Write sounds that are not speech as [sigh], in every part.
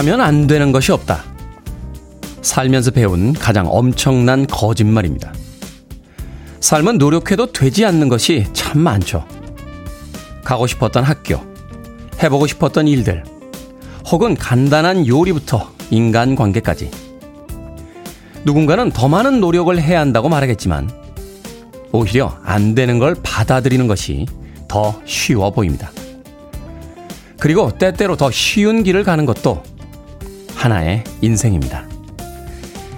노력하면 안 되는 것이 없다. 살면서 배운 가장 엄청난 거짓말입니다. 삶은 노력해도 되지 않는 것이 참 많죠. 가고 싶었던 학교, 해보고 싶었던 일들, 혹은 간단한 요리부터 인간 관계까지. 누군가는 더 많은 노력을 해야 한다고 말하겠지만, 오히려 안 되는 걸 받아들이는 것이 더 쉬워 보입니다. 그리고 때때로 더 쉬운 길을 가는 것도 하나의 인생입니다.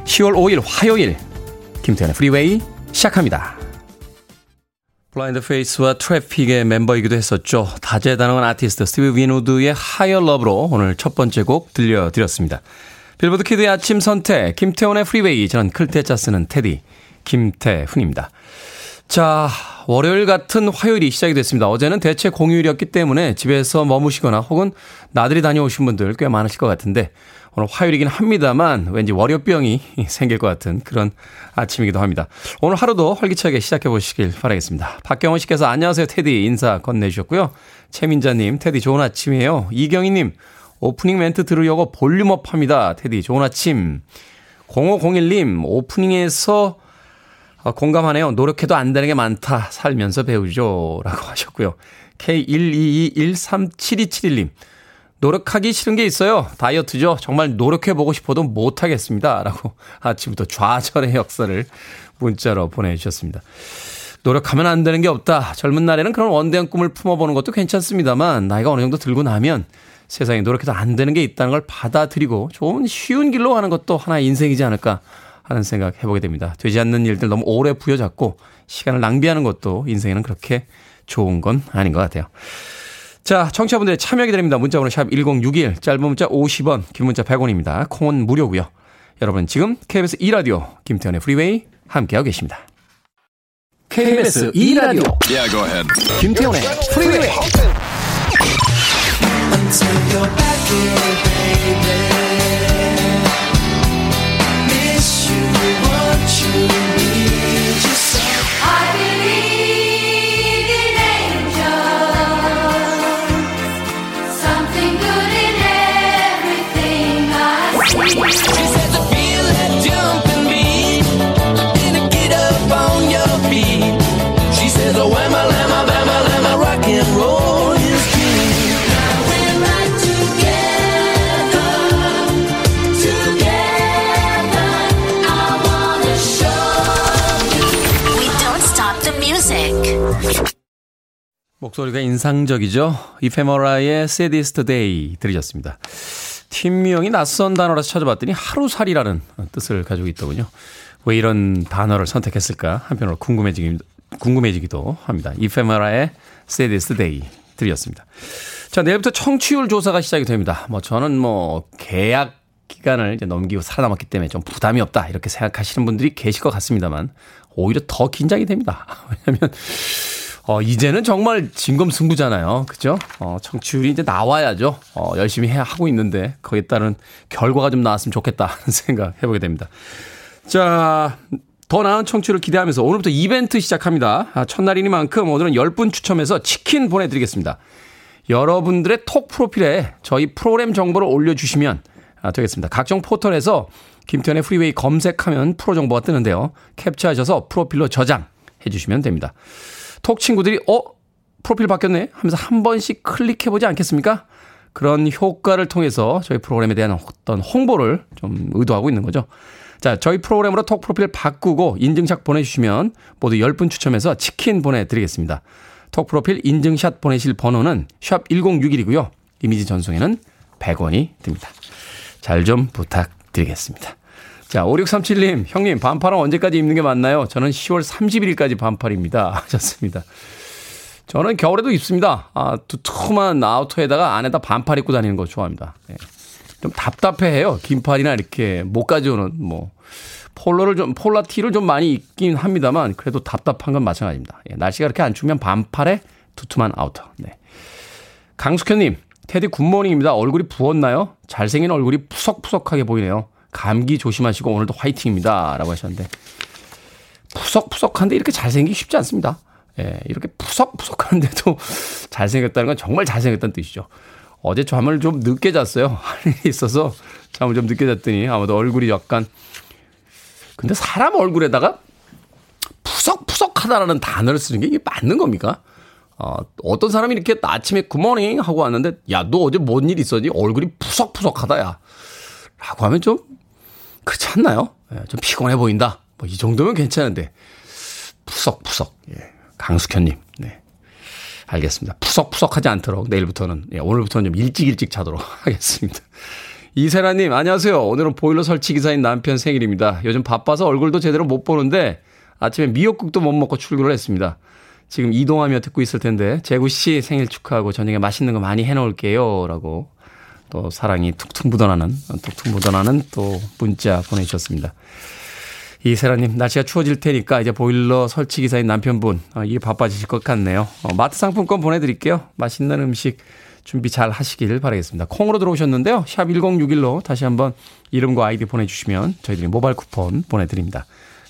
10월 5일 화요일 김태훈의 프리웨이 시작합니다. 블라인드 페이스와 트래픽의 멤버이기도 했었죠. 다재다능한 아티스트 스티브 윈우드의 Higher Love로 오늘 첫 번째 곡 들려드렸습니다. 빌보드 키드의 아침 선택 김태훈의 프리웨이 저는 클 태 자 쓰는 테디 김태훈입니다. 자, 월요일 같은 화요일이 시작이 됐습니다. 어제는 대체 공휴일이었기 때문에 집에서 머무시거나 혹은 나들이 다녀오신 분들 꽤 많으실 것 같은데 오늘 화요일이긴 합니다만 왠지 월요병이 [laughs] 생길 것 같은 그런 아침이기도 합니다. 오늘 하루도 활기차게 시작해 보시길 바라겠습니다. 박경원 씨께서 안녕하세요 테디 인사 건네주셨고요. 최민자님 테디 좋은 아침이에요. 이경희님 오프닝 멘트 들으려고 볼륨업 합니다. 테디 좋은 아침. 0501님 오프닝에서 공감하네요. 노력해도 안 되는 게 많다. 살면서 배우죠. 라고 [laughs] 하셨고요. K122137271님. 노력하기 싫은 게 있어요. 다이어트죠. 정말 노력해보고 싶어도 못하겠습니다. 라고 [laughs] 아침부터 좌절의 역사를 문자로 보내주셨습니다. 노력하면 안 되는 게 없다. 젊은 날에는 그런 원대한 꿈을 품어보는 것도 괜찮습니다만, 나이가 어느 정도 들고 나면 세상에 노력해도 안 되는 게 있다는 걸 받아들이고 좋은 쉬운 길로 가는 것도 하나의 인생이지 않을까 하는 생각 해보게 됩니다. 되지 않는 일들 너무 오래 부여잡고 시간을 낭비하는 것도 인생에는 그렇게 좋은 건 아닌 것 같아요. 자, 청취자분들의 참여 기다립니다. 문자번호 샵 1061, 짧은 문자 50원, 긴 문자 100원입니다. 콩은 무료고요. 여러분 지금 KBS 2라디오 김태훈의 프리웨이 함께하고 계십니다. KBS 2라디오 yeah, 김태훈의 프리웨이 you. 목소리가 인상적이죠. 이페머라의 Saddest Day 들으셨습니다. 팀명이 낯선 단어라서 찾아봤더니 하루살이라는 뜻을 가지고 있더군요. 왜 이런 단어를 선택했을까 한편으로 궁금해지기, 궁금해지기도 합니다. 이페머라의 Saddest Day 들으셨습니다. 자, 내일부터 청취율 조사가 시작이 됩니다. 뭐 저는 뭐 계약 기간을 이제 넘기고 살아남았기 때문에 좀 부담이 없다 이렇게 생각하시는 분들이 계실 것 같습니다만 오히려 더 긴장이 됩니다. [laughs] 왜냐하면 어, 이제는 정말 진검승부잖아요. 그죠? 어, 청취율이 이제 나와야죠. 어, 열심히 해, 하고 있는데, 거기에 따른 결과가 좀 나왔으면 좋겠다 하는 생각 해보게 됩니다. 자, 더 나은 청취를 기대하면서 오늘부터 이벤트 시작합니다. 아, 첫날이니만큼 오늘은 10분 추첨해서 치킨 보내드리겠습니다. 여러분들의 톡 프로필에 저희 프로그램 정보를 올려주시면 아, 되겠습니다. 각종 포털에서 김태훈의 프리웨이 검색하면 프로 정보가 뜨는데요. 캡처하셔서 프로필로 저장해 주시면 됩니다. 톡 친구들이 어 프로필 바뀌었네 하면서 한 번씩 클릭해보지 않겠습니까? 그런 효과를 통해서 저희 프로그램에 대한 어떤 홍보를 좀 의도하고 있는 거죠. 자, 저희 프로그램으로 톡 프로필 바꾸고 인증샷 보내주시면 모두 10분 추첨해서 치킨 보내드리겠습니다. 톡 프로필 인증샷 보내실 번호는 샵 1061이고요. 이미지 전송에는 100원이 듭니다. 잘 좀 부탁드리겠습니다. 자, 5637님, 형님, 반팔은 언제까지 입는 게 맞나요? 저는 10월 31일까지 반팔입니다. [laughs] 하셨습니다. 저는 겨울에도 입습니다. 아, 두툼한 아우터에다가 안에다 반팔 입고 다니는 거 좋아합니다. 네. 좀 답답해해요. 긴팔이나 이렇게 목까지 오는 뭐 폴로를 좀 폴라 티를 좀 많이 입긴 합니다만 그래도 답답한 건 마찬가지입니다. 예, 날씨가 그렇게 안 추면 반팔에 두툼한 아우터. 네. 강숙현님, 테디 good morning입니다. 얼굴이 부었나요? 잘생긴 얼굴이 푸석푸석하게 보이네요. 감기 조심하시고 오늘도 화이팅입니다. 라고 하셨는데 푸석푸석한데 이렇게 잘생기기 쉽지 않습니다. 예, 이렇게 푸석푸석한데도 [laughs] 잘생겼다는 건 정말 잘생겼다는 뜻이죠. 어제 잠을 좀 늦게 잤어요. [laughs] 할 일이 있어서 잠을 좀 늦게 잤더니 아마도 얼굴이 약간 근데 사람 얼굴에다가 푸석푸석하다라는 단어를 쓰는 게 이게 맞는 겁니까? 어, 어떤 사람이 이렇게 아침에 굿모닝 하고 왔는데 야 너 어제 뭔 일 있었니? 얼굴이 푸석푸석하다 야 라고 하면 좀 그렇지 않나요? 예, 좀 피곤해 보인다. 뭐 이 정도면 괜찮은데 푸석푸석 예, 강숙현님 네. 알겠습니다. 푸석푸석하지 않도록 내일부터는 예, 오늘부터는 좀 일찍 일찍 자도록 [laughs] 하겠습니다. 이세라님 안녕하세요. 오늘은 보일러 설치 기사인 남편 생일입니다. 요즘 바빠서 얼굴도 제대로 못 보는데 아침에 미역국도 못 먹고 출근을 했습니다. 지금 이동하며 듣고 있을 텐데 재구 씨 생일 축하하고 저녁에 맛있는 거 많이 해놓을게요라고 또 사랑이 툭툭 묻어나는 툭툭 묻어나는 또 문자 보내주셨습니다. 이세라님 날씨가 추워질 테니까 이제 보일러 설치 기사인 남편분 어, 이게 바빠지실 것 같네요. 어, 마트 상품권 보내드릴게요. 맛있는 음식 준비 잘 하시길 바라겠습니다. 콩으로 들어오셨는데요. 샵 1061로 다시 한번 이름과 아이디 보내주시면 저희들이 모바일 쿠폰 보내드립니다.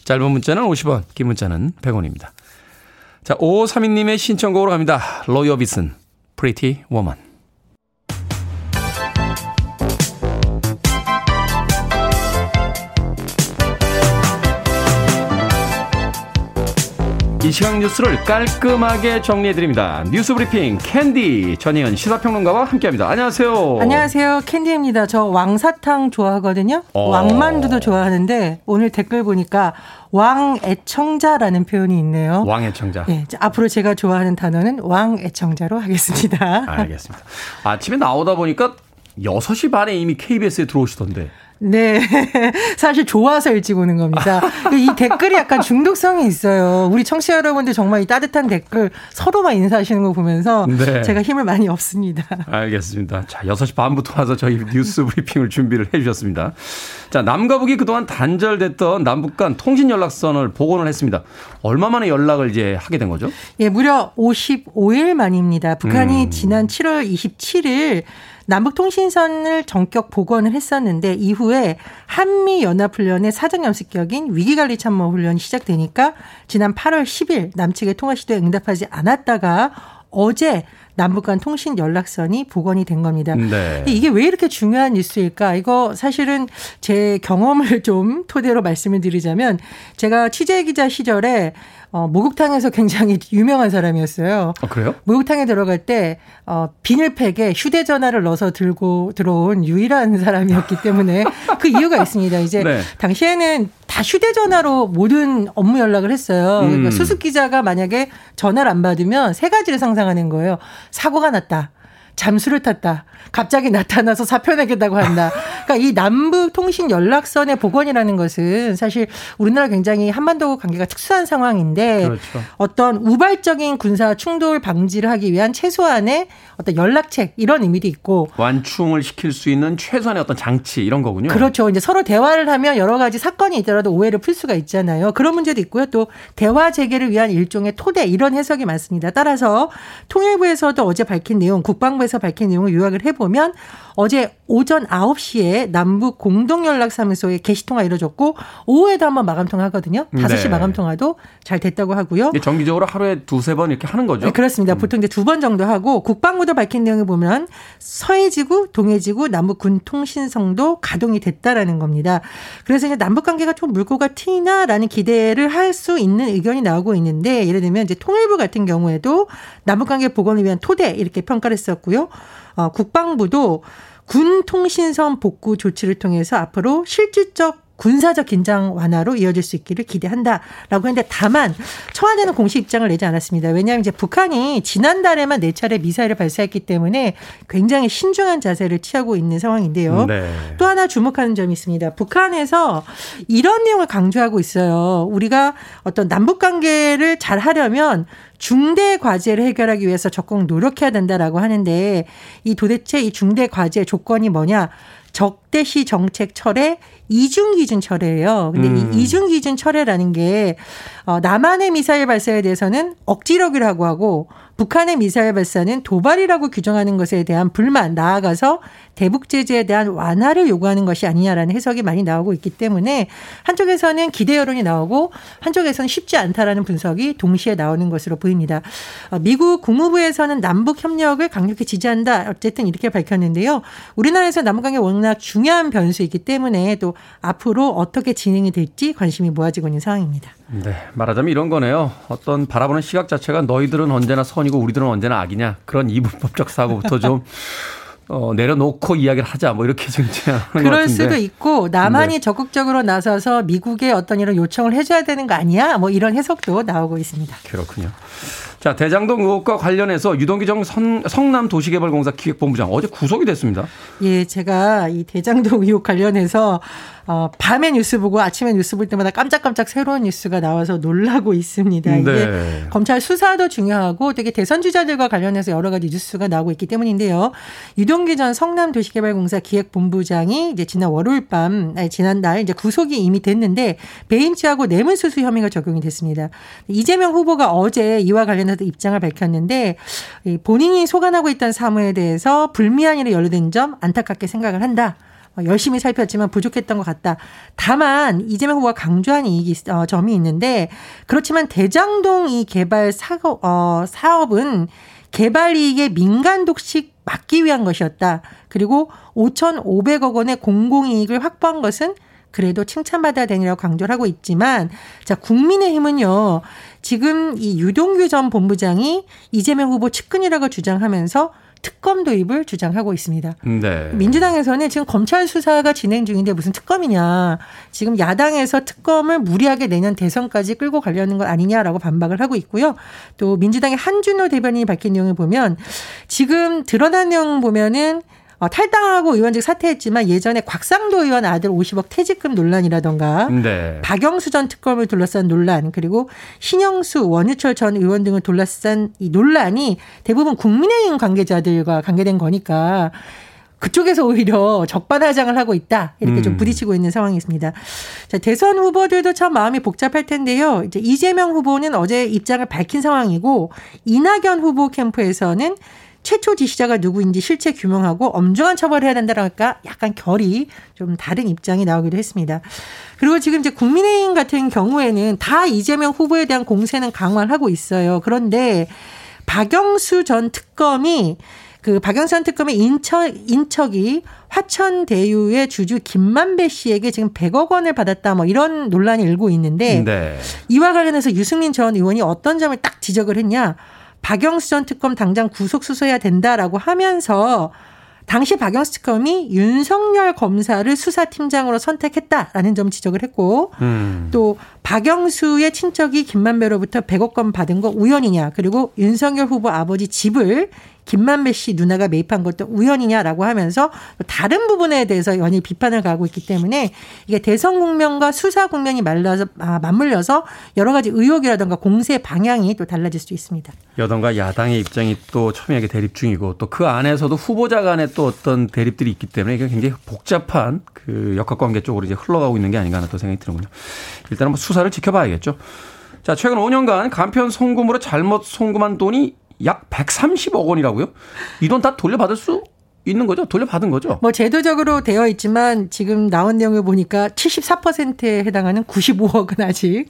짧은 문자는 50원, 긴 문자는 100원입니다. 자, 5532님의 신청곡으로 갑니다. 로이 오비슨 Pretty Woman. 이 시각 뉴스를 깔끔하게 정리해드립니다. 뉴스 브리핑 캔디 전혜연 시사평론가와 함께합니다. 안녕하세요. 안녕하세요. 캔디입니다. 저 왕사탕 좋아하거든요. 어. 왕만두도 좋아하는데 오늘 댓글 보니까 왕애청자라는 표현이 있네요. 왕애청자. 네, 앞으로 제가 좋아하는 단어는 왕애청자로 하겠습니다. 알겠습니다. 아침에 나오다 보니까 6시 반에 이미 KBS에 들어오시던데. 네. [laughs] 사실 좋아서 일찍 오는 겁니다. 이 댓글이 약간 중독성이 있어요. 우리 청취자 여러분들 정말 이 따뜻한 댓글 서로만 인사하시는 거 보면서 네. 제가 힘을 많이 얻습니다. 알겠습니다. 자, 6시 반부터 와서 저희 뉴스 브리핑을 준비를 해 주셨습니다. 자, 남과 북이 그동안 단절됐던 남북 간 통신 연락선을 복원을 했습니다. 얼마 만에 연락을 이제 하게 된 거죠? 예, 무려 55일 만입니다. 북한이 음. 지난 7월 27일 남북통신선을 전격 복원을 했었는데 이후에 한미연합훈련의 사전연습격인 위기관리참모훈련이 시작되니까 지난 8월 10일 남측의 통화 시도에 응답하지 않았다가 어제 남북 간 통신 연락선이 복원이 된 겁니다. 네. 이게 왜 이렇게 중요한 뉴스일까? 이거 사실은 제 경험을 좀 토대로 말씀을 드리자면 제가 취재 기자 시절에 어, 목욕탕에서 굉장히 [laughs] 유명한 사람이었어요. 아, 그래요? 목욕탕에 들어갈 때, 어, 비닐팩에 휴대전화를 넣어서 들고 들어온 유일한 [laughs] 사람이었기 때문에 그 이유가 있습니다. 이제 네. 당시에는 다 휴대전화로 모든 업무 연락을 했어요. 그러니까 음. 수습 기자가 만약에 전화를 안 받으면 세 가지를 상상하는 거예요. 사고가 났다. 잠수를 탔다. 갑자기 나타나서 사표 내겠다고 한다. 그러니까 이 남북 통신 연락선의 복원이라는 것은 사실 우리나라 굉장히 한반도 관계가 특수한 상황인데 그렇죠. 어떤 우발적인 군사 충돌 방지를 하기 위한 최소한의 어떤 연락책 이런 의미도 있고 완충을 시킬 수 있는 최소한의 어떤 장치 이런 거군요. 그렇죠. 이제 서로 대화를 하면 여러 가지 사건이 있더라도 오해를 풀 수가 있잖아요. 그런 문제도 있고요. 또 대화 재개를 위한 일종의 토대 이런 해석이 많습니다. 따라서 통일부에서도 어제 밝힌 내용 국방부 국방부에서 밝힌 내용을 요약을 해보면 어제 오전 9시에 남북 공동연락사무소에 게시통화 이루어졌고 오후에도 한번 마감통화 하거든요. 5시 네. 마감통화도 잘 됐다고 하고요. 정기적으로 하루에 두세 번 이렇게 하는 거죠? 네, 그렇습니다. 음. 보통 이제 두 번 정도 하고 국방부도 밝힌 내용을 보면 서해지구, 동해지구, 남북 군통신성도 가동이 됐다라는 겁니다. 그래서 이제 남북 관계가 좀 물꼬가 튀나라는 기대를 할 수 있는 의견이 나오고 있는데 예를 들면 이제 통일부 같은 경우에도 남북 관계 복원을 위한 토대 이렇게 평가를 했었고요. 어, 국방부도 군 통신선 복구 조치를 통해서 앞으로 실질적 군사적 긴장 완화로 이어질 수 있기를 기대한다라고 했는데 다만 청와대는 공식 입장을 내지 않았습니다. 왜냐하면 이제 북한이 지난달에만 네 차례 미사일을 발사했기 때문에 굉장히 신중한 자세를 취하고 있는 상황인데요. 네. 또 하나 주목하는 점이 있습니다. 북한에서 이런 내용을 강조하고 있어요. 우리가 어떤 남북 관계를 잘 하려면 중대 과제를 해결하기 위해서 적극 노력해야 된다라고 하는데 이 도대체 이 중대 과제 조건이 뭐냐? 적대시 정책 철회 이중 기준 철회예요. 근데 음. 이 이중 기준 철회라는 게 어, 남한의 미사일 발사에 대해서는 억지력이라고 하고 북한의 미사일 발사는 도발이라고 규정하는 것에 대한 불만 나아가서 대북 제재에 대한 완화를 요구하는 것이 아니냐라는 해석이 많이 나오고 있기 때문에 한쪽에서는 기대 여론이 나오고 한쪽에서는 쉽지 않다라는 분석이 동시에 나오는 것으로 보입니다. 어, 미국 국무부에서는 남북 협력을 강력히 지지한다. 어쨌든 이렇게 밝혔는데요. 우리나라에서 남북 관계 워낙 중요한 변수이기 때문에 또 앞으로 어떻게 진행이 될지 관심이 모아지고 있는 상황입니다. 네, 말하자면 이런 거네요. 어떤 바라보는 시각 자체가 너희들은 언제나 선이고 우리들은 언제나 악이냐 그런 이분법적 사고부터 좀 어, 내려놓고 이야기를 하자 뭐 이렇게 정치하는 그럴 수도 있고 남한이 네. 적극적으로 나서서 미국에 어떤 이런 요청을 해줘야 되는 거 아니야? 뭐 이런 해석도 나오고 있습니다. 그렇군요. 자 대장동 의혹과 관련해서 유동기정 성남 도시개발공사 기획본부장 어제 구속이 됐습니다. 예, 제가 이 대장동 의혹 관련해서 어, 밤에 뉴스 보고 아침에 뉴스 볼 때마다 깜짝깜짝 새로운 뉴스가 나와서 놀라고 있습니다. 이게 네. 검찰 수사도 중요하고 되게 대선 주자들과 관련해서 여러 가지 뉴스가 나오고 있기 때문인데요. 유동기 전 성남도시개발공사 기획본부장이 이제 지난 월요일 밤, 아니 지난날 이제 구속이 이미 됐는데 배임죄하고 뇌물수수 혐의가 적용이 됐습니다. 이재명 후보가 어제 이와 관련해서 입장을 밝혔는데 본인이 소관하고 있던 사무에 대해서 불미한 일이 연루된 점 안타깝게 생각을 한다. 어, 열심히 살폈지만 부족했던 것 같다. 다만 이재명 후보가 강조한 이익이 어, 점이 있는데 그렇지만 대장동 이 개발 사업, 어, 사업은 개발 이익의 민간 독식 막기 위한 것이었다. 그리고 5,500억 원의 공공이익을 확보한 것은 그래도 칭찬받아야 되느라고 강조를 하고 있지만 자 국민의힘은요 지금 이 유동규 전 본부장이 이재명 후보 측근이라고 주장하면서 특검 도입을 주장하고 있습니다. 네. 민주당에서는 지금 검찰 수사가 진행 중인데 무슨 특검이냐. 지금 야당에서 특검을 무리하게 내년 대선까지 끌고 가려는 것 아니냐라고 반박을 하고 있고요. 또 민주당의 한준호 대변인이 밝힌 내용을 보면 지금 드러난 내용 보면은 어, 탈당하고 의원직 사퇴했지만 예전에 곽상도 의원 아들 50억 퇴직금 논란이라던가 네. 박영수 전 특검을 둘러싼 논란 그리고 신영수 원유철 전 의원 등을 둘러싼 이 논란이 대부분 국민의힘 관계자들과 관계된 거니까 그쪽에서 오히려 적반하장을 하고 있다. 이렇게 음. 좀 부딪히고 있는 상황이 있습니다. 자, 대선 후보들도 참 마음이 복잡할 텐데요. 이제 이재명 후보는 어제 입장을 밝힌 상황이고 이낙연 후보 캠프에서는 최초 지시자가 누구인지 실체 규명하고 엄중한 처벌을 해야 된다라니까 약간 결이 좀 다른 입장이 나오기도 했습니다. 그리고 지금 이제 국민의힘 같은 경우에는 다 이재명 후보에 대한 공세는 강화를 하고 있어요. 그런데 박영수 전 특검이 그 박영수 전 특검의 인척, 인척이 화천대유의 주주 김만배 씨에게 지금 100억 원을 받았다 뭐 이런 논란이 일고 있는데 네. 이와 관련해서 유승민 전 의원이 어떤 점을 딱 지적을 했냐. 박영수 전 특검 당장 구속 수사해야 된다라고 하면서 당시 박영수 특검이 윤석열 검사를 수사팀장으로 선택했다라는 점 지적을 했고 음. 또 박영수의 친척이 김만배로부터 100억 원 받은 거 우연이냐 그리고 윤석열 후보 아버지 집을 김만배 씨 누나가 매입한 것도 우연이냐라고 하면서 다른 부분에 대해서 연일 비판을 가고 있기 때문에 이게 대선 국면과 수사 국면이 말라서 아, 맞물려서 여러 가지 의혹이라든가 공세 방향이 또 달라질 수 있습니다. 여당과 야당의 입장이 또 첨예하게 대립 중이고 또 그 안에서도 후보자 간에 또 어떤 대립들이 있기 때문에 이게 굉장히 복잡한 그 역학 관계 쪽으로 이제 흘러가고 있는 게 아닌가 하는 또 생각이 드는군요. 일단은 뭐 수 사를 지켜봐야겠죠. 자, 최근 5년간 간편 송금으로 잘못 송금한 돈이 약 130억 원이라고요? 이 돈 다 돌려받을 수 있는 거죠? 돌려받은 거죠? 뭐 제도적으로 되어 있지만 지금 나온 내용을 보니까 74%에 해당하는 95억은 아직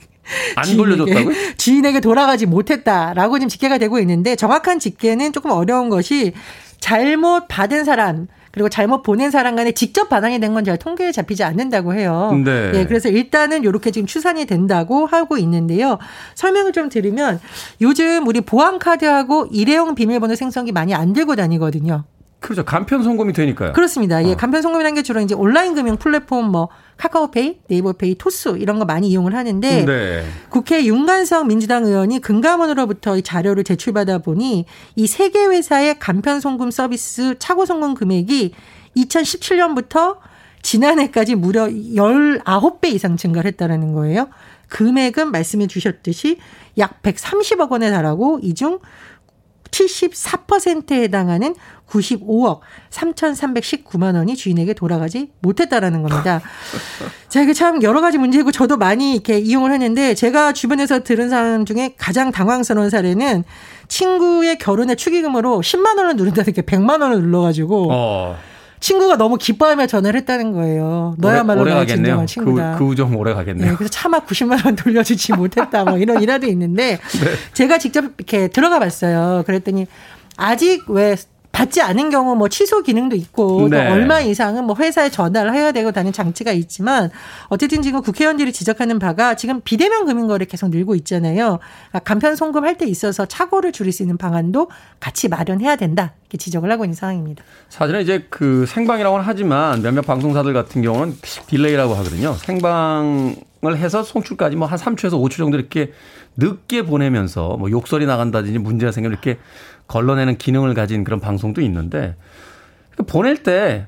안 지인에게, 돌려줬다고요? 지인에게 돌아가지 못했다라고 지금 집계가 되고 있는데 정확한 집계는 조금 어려운 것이 잘못 받은 사람 그리고 잘못 보낸 사람 간에 직접 반환이 된건 제가 통계에 잡히지 않는다고 해요. 네. 예, 그래서 일단은 이렇게 지금 추산이 된다고 하고 있는데요. 설명을 좀 드리면 요즘 우리 보안카드하고 일회용 비밀번호 생성기 많이 안 들고 다니거든요. 그렇죠. 간편 송금이 되니까요. 그렇습니다. 예, 어. 간편 송금이라는 게 주로 이제 온라인 금융 플랫폼 뭐 카카오페이, 네이버페이, 토스 이런 거 많이 이용을 하는데 네. 국회 윤관성 민주당 의원이 금감원으로부터 이 자료를 제출받아 보니 이 세 개 회사의 간편 송금 서비스 차고 송금 금액이 2017년부터 지난해까지 무려 19배 이상 증가를 했다라는 거예요. 금액은 말씀해 주셨듯이 약 130억 원에 달하고 이 중 74%에 해당하는 95억 3,319만 원이 주인에게 돌아가지 못했다라는 겁니다. [laughs] 자, 이게 참 여러 가지 문제고 저도 많이 이렇게 이용을 했는데 제가 주변에서 들은 사람 중에 가장 당황스러운 사례는 친구의 결혼의 축의금으로 10만 원을 누른다는 게 100만 원을 눌러가지고 어. 친구가 너무 기뻐하며 전화를 했다는 거예요. 너야말로 오래, 오래 가겠네요. 친구다. 그, 그 우정 오래 가겠네요. 네, 그래서 차마 90만 원 돌려주지 [laughs] 못했다 뭐 이런 일화도 있는데 네. 제가 직접 이렇게 들어가 봤어요. 그랬더니 아직 왜 받지 않은 경우 뭐 취소 기능도 있고 네. 또 얼마 이상은 뭐 회사에 전화를 해야 되고 다는 장치가 있지만 어쨌든 지금 국회의원들이 지적하는 바가 지금 비대면 금융거래 계속 늘고 있잖아요. 그러니까 간편 송금할 때 있어서 착오를 줄일 수 있는 방안도 같이 마련해야 된다. 이렇게 지적을 하고 있는 상황입니다. 사실은 이제 그 생방이라고는 하지만 몇몇 방송사들 같은 경우는 delay라고 하거든요. 생방을 해서 송출까지 뭐 한 3초에서 5초 정도 이렇게 늦게 보내면서 뭐 욕설이 나간다든지 문제가 생기면 이렇게 걸러내는 기능을 가진 그런 방송도 있는데 보낼 때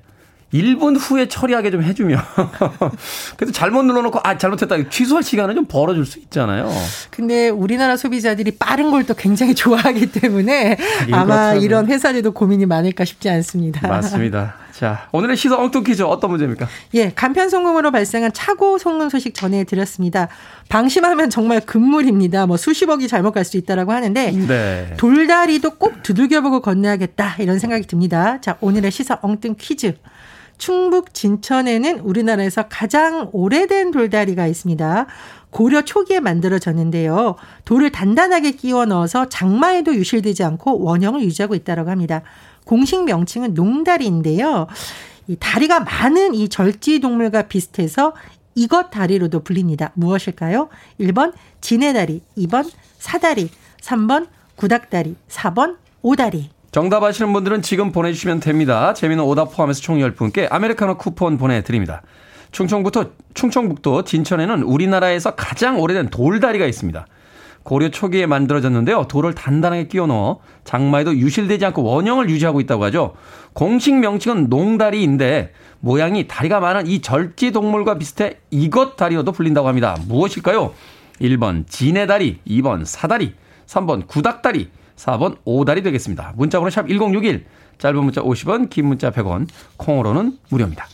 1분 후에 처리하게 좀 해주면. [laughs] 그래도 잘못 눌러놓고, 아, 잘못했다. 취소할 시간은 좀 벌어줄 수 있잖아요. 근데 우리나라 소비자들이 빠른 걸 또 굉장히 [laughs] 좋아하기 때문에 아마 이런 회사들도 고민이 많을까 싶지 않습니다. 맞습니다. 자, 오늘의 시사 엉뚱 퀴즈 어떤 문제입니까? 예, 간편 송금으로 발생한 차고 송금 소식 전해드렸습니다. 방심하면 정말 금물입니다. 뭐 수십억이 잘못 갈 수 있다라고 하는데 네. 돌다리도 꼭 두들겨보고 건너야겠다 이런 생각이 듭니다. 자, 오늘의 시사 엉뚱 퀴즈. 충북 진천에는 우리나라에서 가장 오래된 돌다리가 있습니다. 고려 초기에 만들어졌는데요. 돌을 단단하게 끼워 넣어서 장마에도 유실되지 않고 원형을 유지하고 있다고 합니다. 공식 명칭은 농다리인데요. 이 다리가 많은 이 절지 동물과 비슷해서 이것 다리로도 불립니다. 무엇일까요? 1번 지네다리, 2번 사다리, 3번 구닥다리, 4번 오다리. 정답 아시는 분들은 지금 보내주시면 됩니다. 재미는 오답 포함해서 총 10분께 아메리카노 쿠폰 보내드립니다. 충청부터, 충청북도 진천에는 우리나라에서 가장 오래된 돌다리가 있습니다. 고려 초기에 만들어졌는데요. 돌을 단단하게 끼워 넣어 장마에도 유실되지 않고 원형을 유지하고 있다고 하죠. 공식 명칭은 농다리인데 모양이 다리가 많은 이 절지 동물과 비슷해 이것 다리로도 불린다고 합니다. 무엇일까요? 1번 지네다리, 2번 사다리, 3번 구닥다리, 4번 오다리 되겠습니다. 문자번호 샵 1061, 짧은 문자 50원, 긴 문자 100원, 콩으로는 무료입니다.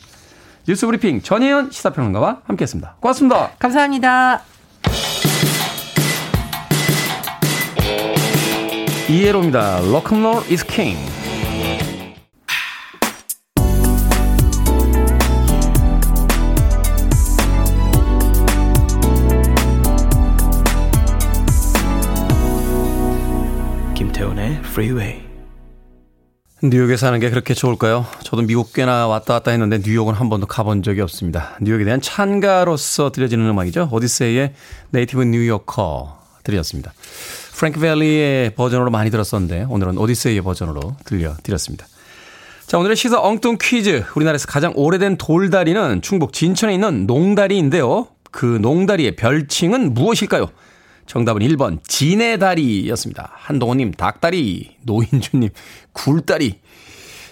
뉴스 브리핑 전혜연 시사평론가와 함께했습니다. 고맙습니다. 감사합니다. 이해로입니다. Rock'n'roll is king. Freeway. 뉴욕에 사는 게 그렇게 좋을까요? 저도 미국 꽤나 왔다 갔다 했는데 뉴욕은 한 번도 가본 적이 없습니다. 뉴욕에 대한 찬가로서 들려지는 음악이죠. 오디세이의 Native New Yorker 들렸습니다. 프랭키 밸리의 버전으로 많이 들었었는데 오늘은 오디세이의 버전으로 들려드렸습니다. 자, 오늘의 시사 엉뚱 퀴즈. 우리나라에서 가장 오래된 돌다리는 충북 진천에 있는 농다리인데요. 그 농다리의 별칭은 무엇일까요? 정답은 1번 지네다리였습니다. 한동호님 닭다리, 노인주님 굴다리,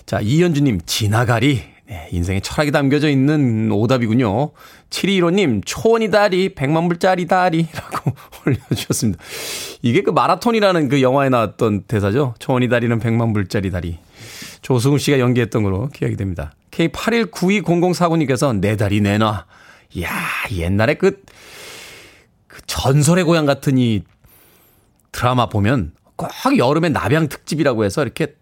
자 이현주님 지나가리. 네, 인생의 철학이 담겨져 있는 오답이군요. 721호님 초원이 다리, 100만 불짜리 다리라고 [laughs] 올려주셨습니다. 이게 그 마라톤이라는 그 영화에 나왔던 대사죠. 초원이 다리는 100만 불짜리 다리. 조승우 씨가 연기했던 걸로 기억이 됩니다. K81920049님께서 내 다리 내놔. 이야, 옛날에 그 전설의 고향 같은 이 드라마 보면 꼭 여름에 남양 특집이라고 해서 이렇게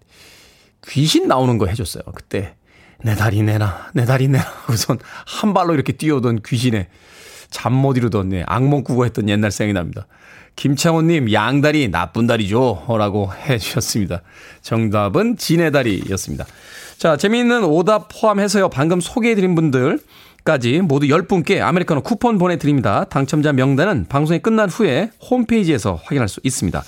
귀신 나오는 거 해줬어요. 그때 내 다리 내놔, 내 다리 내놔. [laughs] 우선 한 발로 이렇게 뛰어오던 귀신의 잠못 이루던 네, 악몽 꾸고 했던 옛날 생각이 납니다. 김창호님, 양다리 나쁜 다리죠. 라고 해 주셨습니다. 정답은 지네다리였습니다. 자, 재미있는 오답 포함해서요. 방금 소개해드린 분들 까지 모두 10분께 아메리카노 쿠폰 보내드립니다. 당첨자 명단은 방송이 끝난 후에 홈페이지에서 확인할 수 있습니다.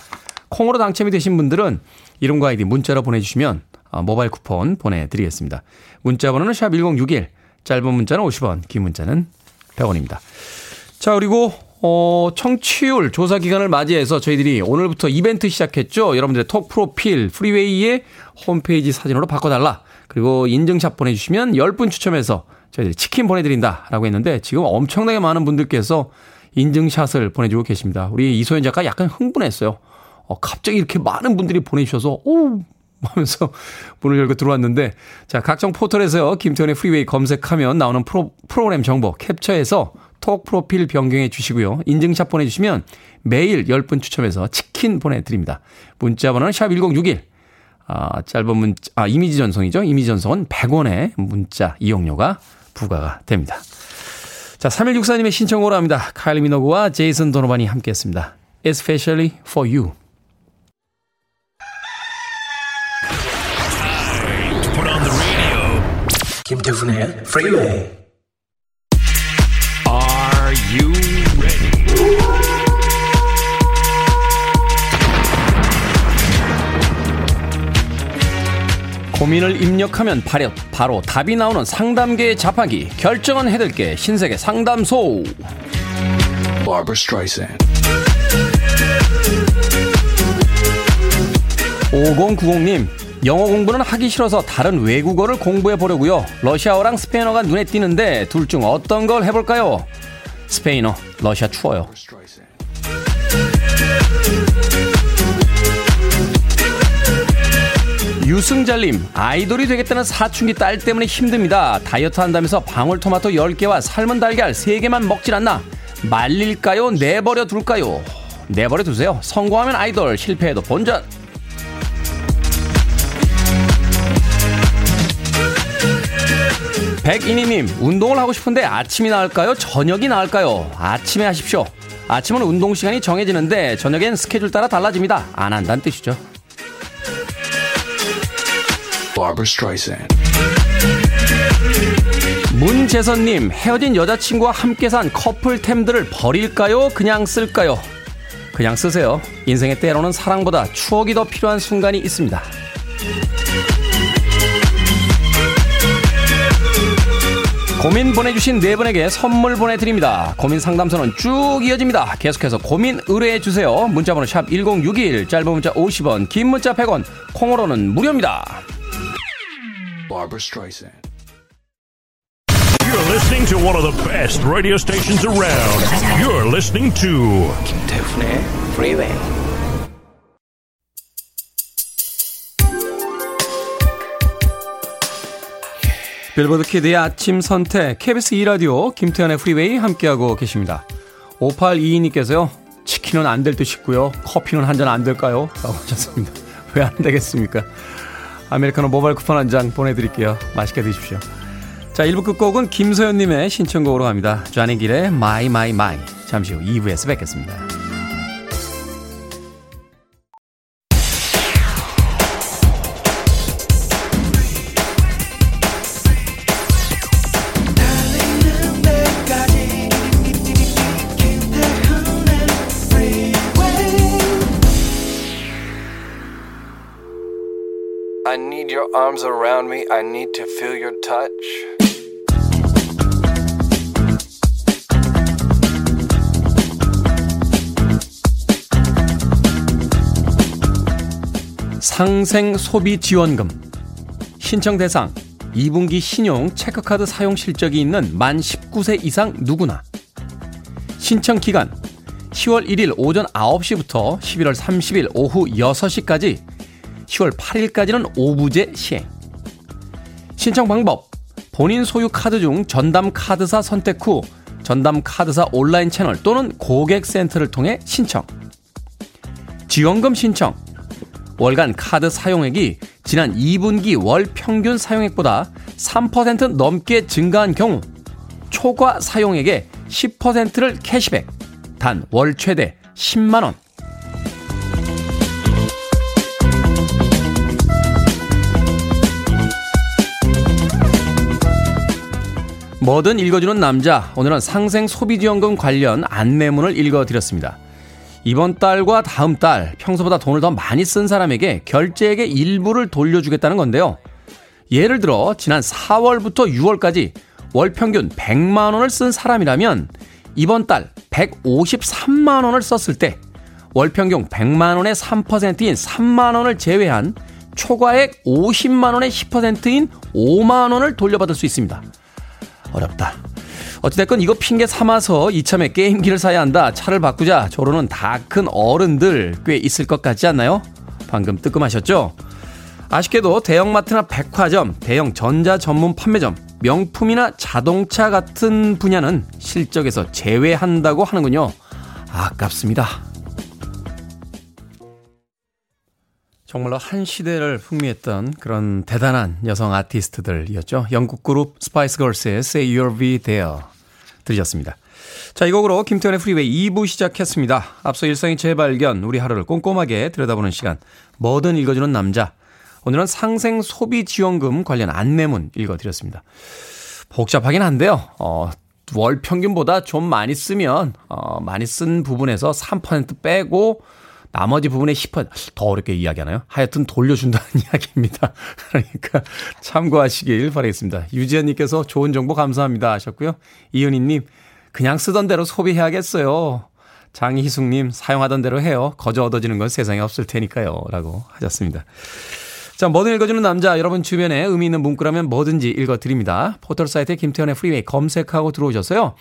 콩으로 당첨이 되신 분들은 이름과 아이디 문자로 보내주시면 어, 모바일 쿠폰 보내드리겠습니다. 문자 번호는 샵1061, 짧은 문자는 50원, 긴 문자는 100원입니다. 자, 그리고 어, 청취율 조사 기간을 맞이해서 저희들이 오늘부터 이벤트 시작했죠. 여러분들의 톡 프로필 프리웨이의 홈페이지 사진으로 바꿔달라. 그리고 인증샷 보내주시면 10분 추첨해서 저희들이 치킨 보내드린다라고 했는데 지금 엄청나게 많은 분들께서 인증샷을 보내주고 계십니다. 우리 이소연 작가 약간 흥분했어요. 어, 갑자기 이렇게 많은 분들이 보내주셔서, 오! [laughs] 하면서 문을 열고 들어왔는데, 자, 각종 포털에서요, 김태훈의 프리웨이 검색하면 나오는 프로, 프로그램 정보 캡처해서 톡 프로필 변경해 주시고요. 인증샷 보내주시면 매일 10분 추첨해서 치킨 보내드립니다. 문자 번호는 샵1061. 아, 짧은 문자, 아, 이미지 전송이죠. 이미지 전송은 100원의 문자 이용료가 부과가 됩니다. 자, 3164님의 신청으로 합니다. 카일리 미노그와 제이슨 도노반이 함께 했습니다. Especially for you. 김태훈의 프리웨이 고민을 입력하면 바로, 바로 답이 나오는 상담계의 자판기. 결정은 해들게. 신세계 상담소. Barbara Streisand. 5090님 영어 공부는 하기 싫어서 다른 외국어를 공부해 보려고요. 러시아어랑 스페인어가 눈에 띄는데 둘 중 어떤 걸 해볼까요? 스페인어 러시아 추워요 유승잘님 아이돌이 되겠다는 사춘기 딸 때문에 힘듭니다. 다이어트 한다면서 방울토마토 10개와 삶은 달걀 3개만 먹질 않나? 말릴까요? 내버려 둘까요? 내버려 두세요. 성공하면 아이돌 실패해도 본전. 백이니님 운동을 하고 싶은데 아침이 나을까요? 저녁이 나을까요? 아침에 하십시오. 아침은 운동 시간이 정해지는데 저녁엔 스케줄 따라 달라집니다. 안 한다는 뜻이죠 Barbara Streisand 문재선님 헤어진 여자친구와 함께 산 커플템들을 버릴까요? 그냥 쓸까요? 그냥 쓰세요. 인생의 때로는 사랑보다 추억이 더 필요한 순간이 있습니다. 고민 보내주신 네 분에게 선물 보내드립니다. 고민 상담소는 쭉 이어집니다. 계속해서 고민 의뢰해 주세요. 문자번호 샵 1061, 짧은 문자 50원, 긴 문자 100원, 콩으로는 무료입니다. Barbara Streisand You're listening to one of the best radio stations around. You're listening to 김태훈의 프리웨이 빌보드 키드의 아침 선택 KBS 2라디오 김태현의 프리웨이 함께하고 계십니다. 5822님께서요. 치킨은 안 될 듯 싶고요. 커피는 한 잔 안 될까요? 라고 하셨습니다. 왜 안 되겠습니까? 아메리카노 모바일 쿠폰 한 장 보내드릴게요. 맛있게 드십시오. 자, 1부 끝곡은 김소연님의 신청곡으로 합니다. 쟈니 길의 My My My. 잠시 후 2부에서 뵙겠습니다. Me. I need to feel your touch. 상생 소비 지원금 신청 대상 2분기 신용 체크카드 사용 실적이 있는 만 19세 이상 누구나 신청 기간 10월 1일 오전 9시부터 11월 30일 오후 6시까지 10월 8일까지는 오부제 시행 신청 방법. 본인 소유 카드 중 전담 카드사 선택 후 전담 카드사 온라인 채널 또는 고객센터를 통해 신청. 지원금 신청. 월간 카드 사용액이 지난 2분기 월 평균 사용액보다 3% 넘게 증가한 경우 초과 사용액의 10%를 캐시백. 단 월 최대 10만 원 뭐든 읽어주는 남자 오늘은 상생 소비지원금 관련 안내문을 읽어드렸습니다. 이번 달과 다음 달 평소보다 돈을 더 많이 쓴 사람에게 결제액의 일부를 돌려주겠다는 건데요. 예를 들어 지난 4월부터 6월까지 월 평균 100만 원을 쓴 사람이라면 이번 달 153만 원을 썼을 때 월 평균 100만 원의 3%인 3만 원을 제외한 초과액 50만 원의 10%인 5만 원을 돌려받을 수 있습니다. 어렵다. 어찌됐건 이거 핑계 삼아서 이참에 게임기를 사야 한다. 차를 바꾸자. 저러는 다 큰 어른들 꽤 있을 것 같지 않나요? 방금 뜨끔하셨죠? 아쉽게도 대형마트나 백화점, 대형 전자 전문 판매점, 명품이나 자동차 같은 분야는 실적에서 제외한다고 하는군요. 아깝습니다. 정말로 한 시대를 풍미했던 그런 대단한 여성 아티스트들이었죠. 영국 그룹 스파이스 걸스의 Say You'll Be There 들으셨습니다. 자, 이 곡으로 김태훈의 프리웨이 2부 시작했습니다. 앞서 일상의 재발견, 우리 하루를 꼼꼼하게 들여다보는 시간, 뭐든 읽어주는 남자. 오늘은 상생 소비 지원금 관련 안내문 읽어드렸습니다. 복잡하긴 한데요. 어, 월 평균보다 좀 많이 쓰면, 어, 많이 쓴 부분에서 3% 빼고 나머지 부분에 10%더 어렵게 이야기하나요? 하여튼 돌려준다는 [laughs] 이야기입니다. 그러니까 참고하시길 바라겠습니다. 유지현님께서 좋은 정보 감사합니다 하셨고요. 이은희님 그냥 쓰던 대로 소비해야겠어요. 장희숙님 사용하던 대로 해요. 거저 얻어지는 건 세상에 없을 테니까요. 라고 하셨습니다. 자, 뭐든 읽어주는 남자, 여러분 주변에 의미 있는 문구라면 뭐든지 읽어드립니다. 포털 사이트에 김태훈의 프리웨이 검색하고 들어오셔서요.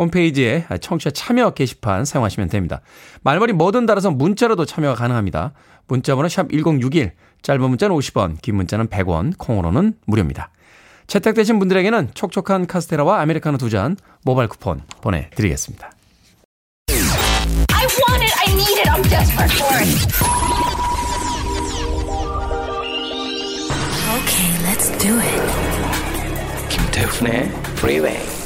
홈페이지에 청취자 참여 게시판 사용하시면 됩니다. 말머리 뭐든 달아서 문자로도 참여가 가능합니다. 문자번호 샵 1061, 짧은 문자는 50원, 긴 문자는 100원, 콩으로는 무료입니다. 채택되신 분들에게는 촉촉한 카스테라와 아메리카노 두 잔 모바일 쿠폰 보내드리겠습니다. I want it. I need it. I'm desperate for it. Okay, let's do it. 김태훈의 Freeway.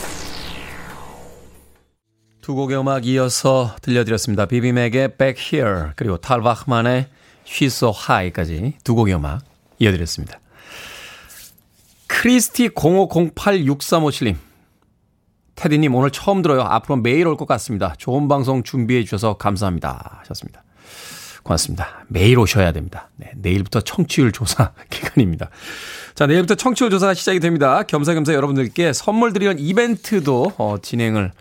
두 곡의 음악 이어서 들려드렸습니다. 비비맥의 Back Here 그리고 탈바흐만의 She's So High까지 두 곡의 음악 이어드렸습니다. 크리스티 05086357님 테디님 오늘 처음 들어요. 앞으로 매일 올 것 같습니다. 좋은 방송 준비해 주셔서 감사합니다. 하셨습니다. 고맙습니다. 매일 오셔야 됩니다. 네, 내일부터 청취율 조사 [laughs] 기간입니다. 자, 내일부터 청취율 조사가 시작이 됩니다. 겸사겸사 여러분들께 선물 드리는 이벤트도 어, 진행을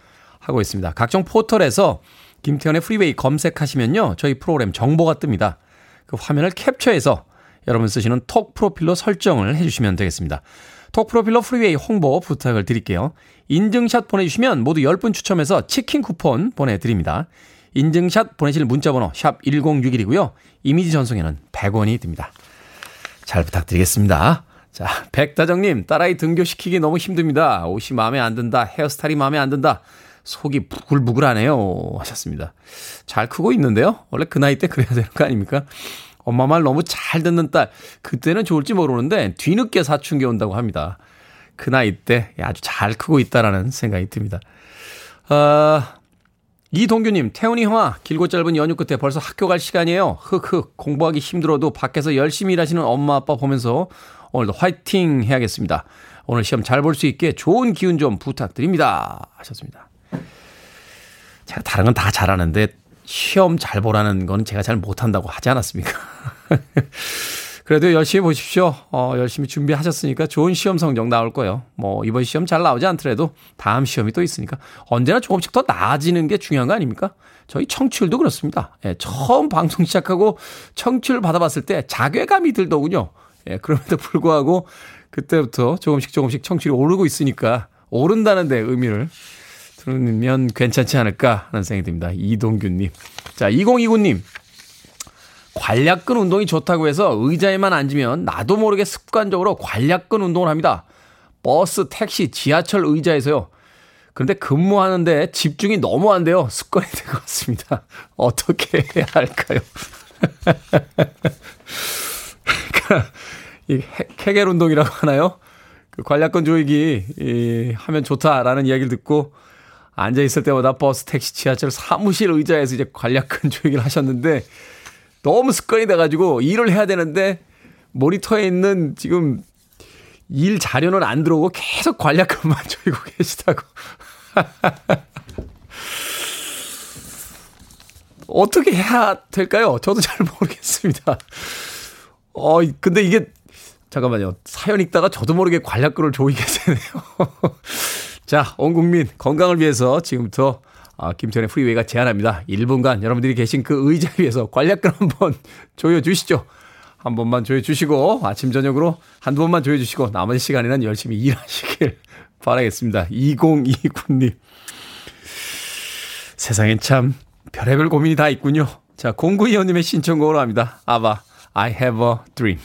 하고 있습니다. 각종 포털에서 김태훈의 프리웨이 검색하시면요. 저희 프로그램 정보가 뜹니다. 그 화면을 캡처해서 여러분 쓰시는 톡 프로필로 설정을 해주시면 되겠습니다. 톡 프로필로 프리웨이 홍보 부탁을 드릴게요. 인증샷 보내주시면 모두 10분 추첨해서 치킨 쿠폰 보내드립니다. 인증샷 보내실 문자번호 샵 1061이고요. 이미지 전송에는 100원이 듭니다. 잘 부탁드리겠습니다. 자, 백다정님, 딸아이 등교시키기 너무 힘듭니다. 옷이 마음에 안 든다. 헤어스타일이 마음에 안 든다. 속이 부글부글하네요. 하셨습니다. 잘 크고 있는데요. 원래 그 나이 때 그래야 되는 거 아닙니까? 엄마 말 너무 잘 듣는 딸. 그때는 좋을지 모르는데 뒤늦게 사춘기 온다고 합니다. 그 나이 때 아주 잘 크고 있다라는 생각이 듭니다. 아, 이동규님, 태훈이 형아, 길고 짧은 연휴 끝에 벌써 학교 갈 시간이에요. 흑흑, 공부하기 힘들어도 밖에서 열심히 일하시는 엄마 아빠 보면서 오늘도 화이팅 해야겠습니다. 오늘 시험 잘 볼 수 있게 좋은 기운 좀 부탁드립니다. 하셨습니다. 제가 다른 건 다 잘하는데 시험 잘 보라는 건 제가 잘 못한다고 하지 않았습니까? [laughs] 그래도 열심히 보십시오. 어, 열심히 준비하셨으니까 좋은 시험 성적 나올 거예요. 뭐, 이번 시험 잘 나오지 않더라도 다음 시험이 또 있으니까 언제나 조금씩 더 나아지는 게 중요한 거 아닙니까? 저희 청취율도 그렇습니다. 예, 처음 방송 시작하고 청취율 받아봤을 때 자괴감이 들더군요. 예, 그럼에도 불구하고 그때부터 조금씩 조금씩 청취율이 오르고 있으니까 오른다는 데 의미를 들으면 괜찮지 않을까 하는 생각이 듭니다. 이동규님. 자, 2029님. 관략근 운동이 좋다고 해서 의자에만 앉으면 나도 모르게 습관적으로 관략근 운동을 합니다. 버스, 택시, 지하철 의자에서요. 그런데 근무하는데 집중이 너무 안 돼요. 습관이 된 것 같습니다. [laughs] 어떻게 해야 할까요? 그러니까 [laughs] 이 케겔 운동이라고 하나요? 그 관략근 조이기 이, 하면 좋다라는 이야기를 듣고 앉아 있을 때마다 버스, 택시, 지하철, 사무실 의자에서 이제 관략근 조이기를 하셨는데 너무 습관이 돼가지고 일을 해야 되는데 모니터에 있는 지금 일 자료는 안 들어오고 계속 관략근만 [laughs] 조이고 계시다고. [laughs] 어떻게 해야 될까요? 저도 잘 모르겠습니다. 어, 근데 이게, 잠깐만요. 사연 읽다가 저도 모르게 관략근을 조이게 되네요. [laughs] 자, 온 국민 건강을 위해서 지금부터 아, 김태현의 프리웨이가 제안합니다. 1분간 여러분들이 계신 그 의자 위에서 관략근 한번 [laughs] 조여주시죠. 한 번만 조여주시고 아침 저녁으로 한두 번만 조여주시고 나머지 시간에는 열심히 일하시길 [laughs] 바라겠습니다. 2029님. 세상엔 참 별의별 고민이 다 있군요. 자, 공구이원님의 신청곡으로 합니다. 아바, I have a dream.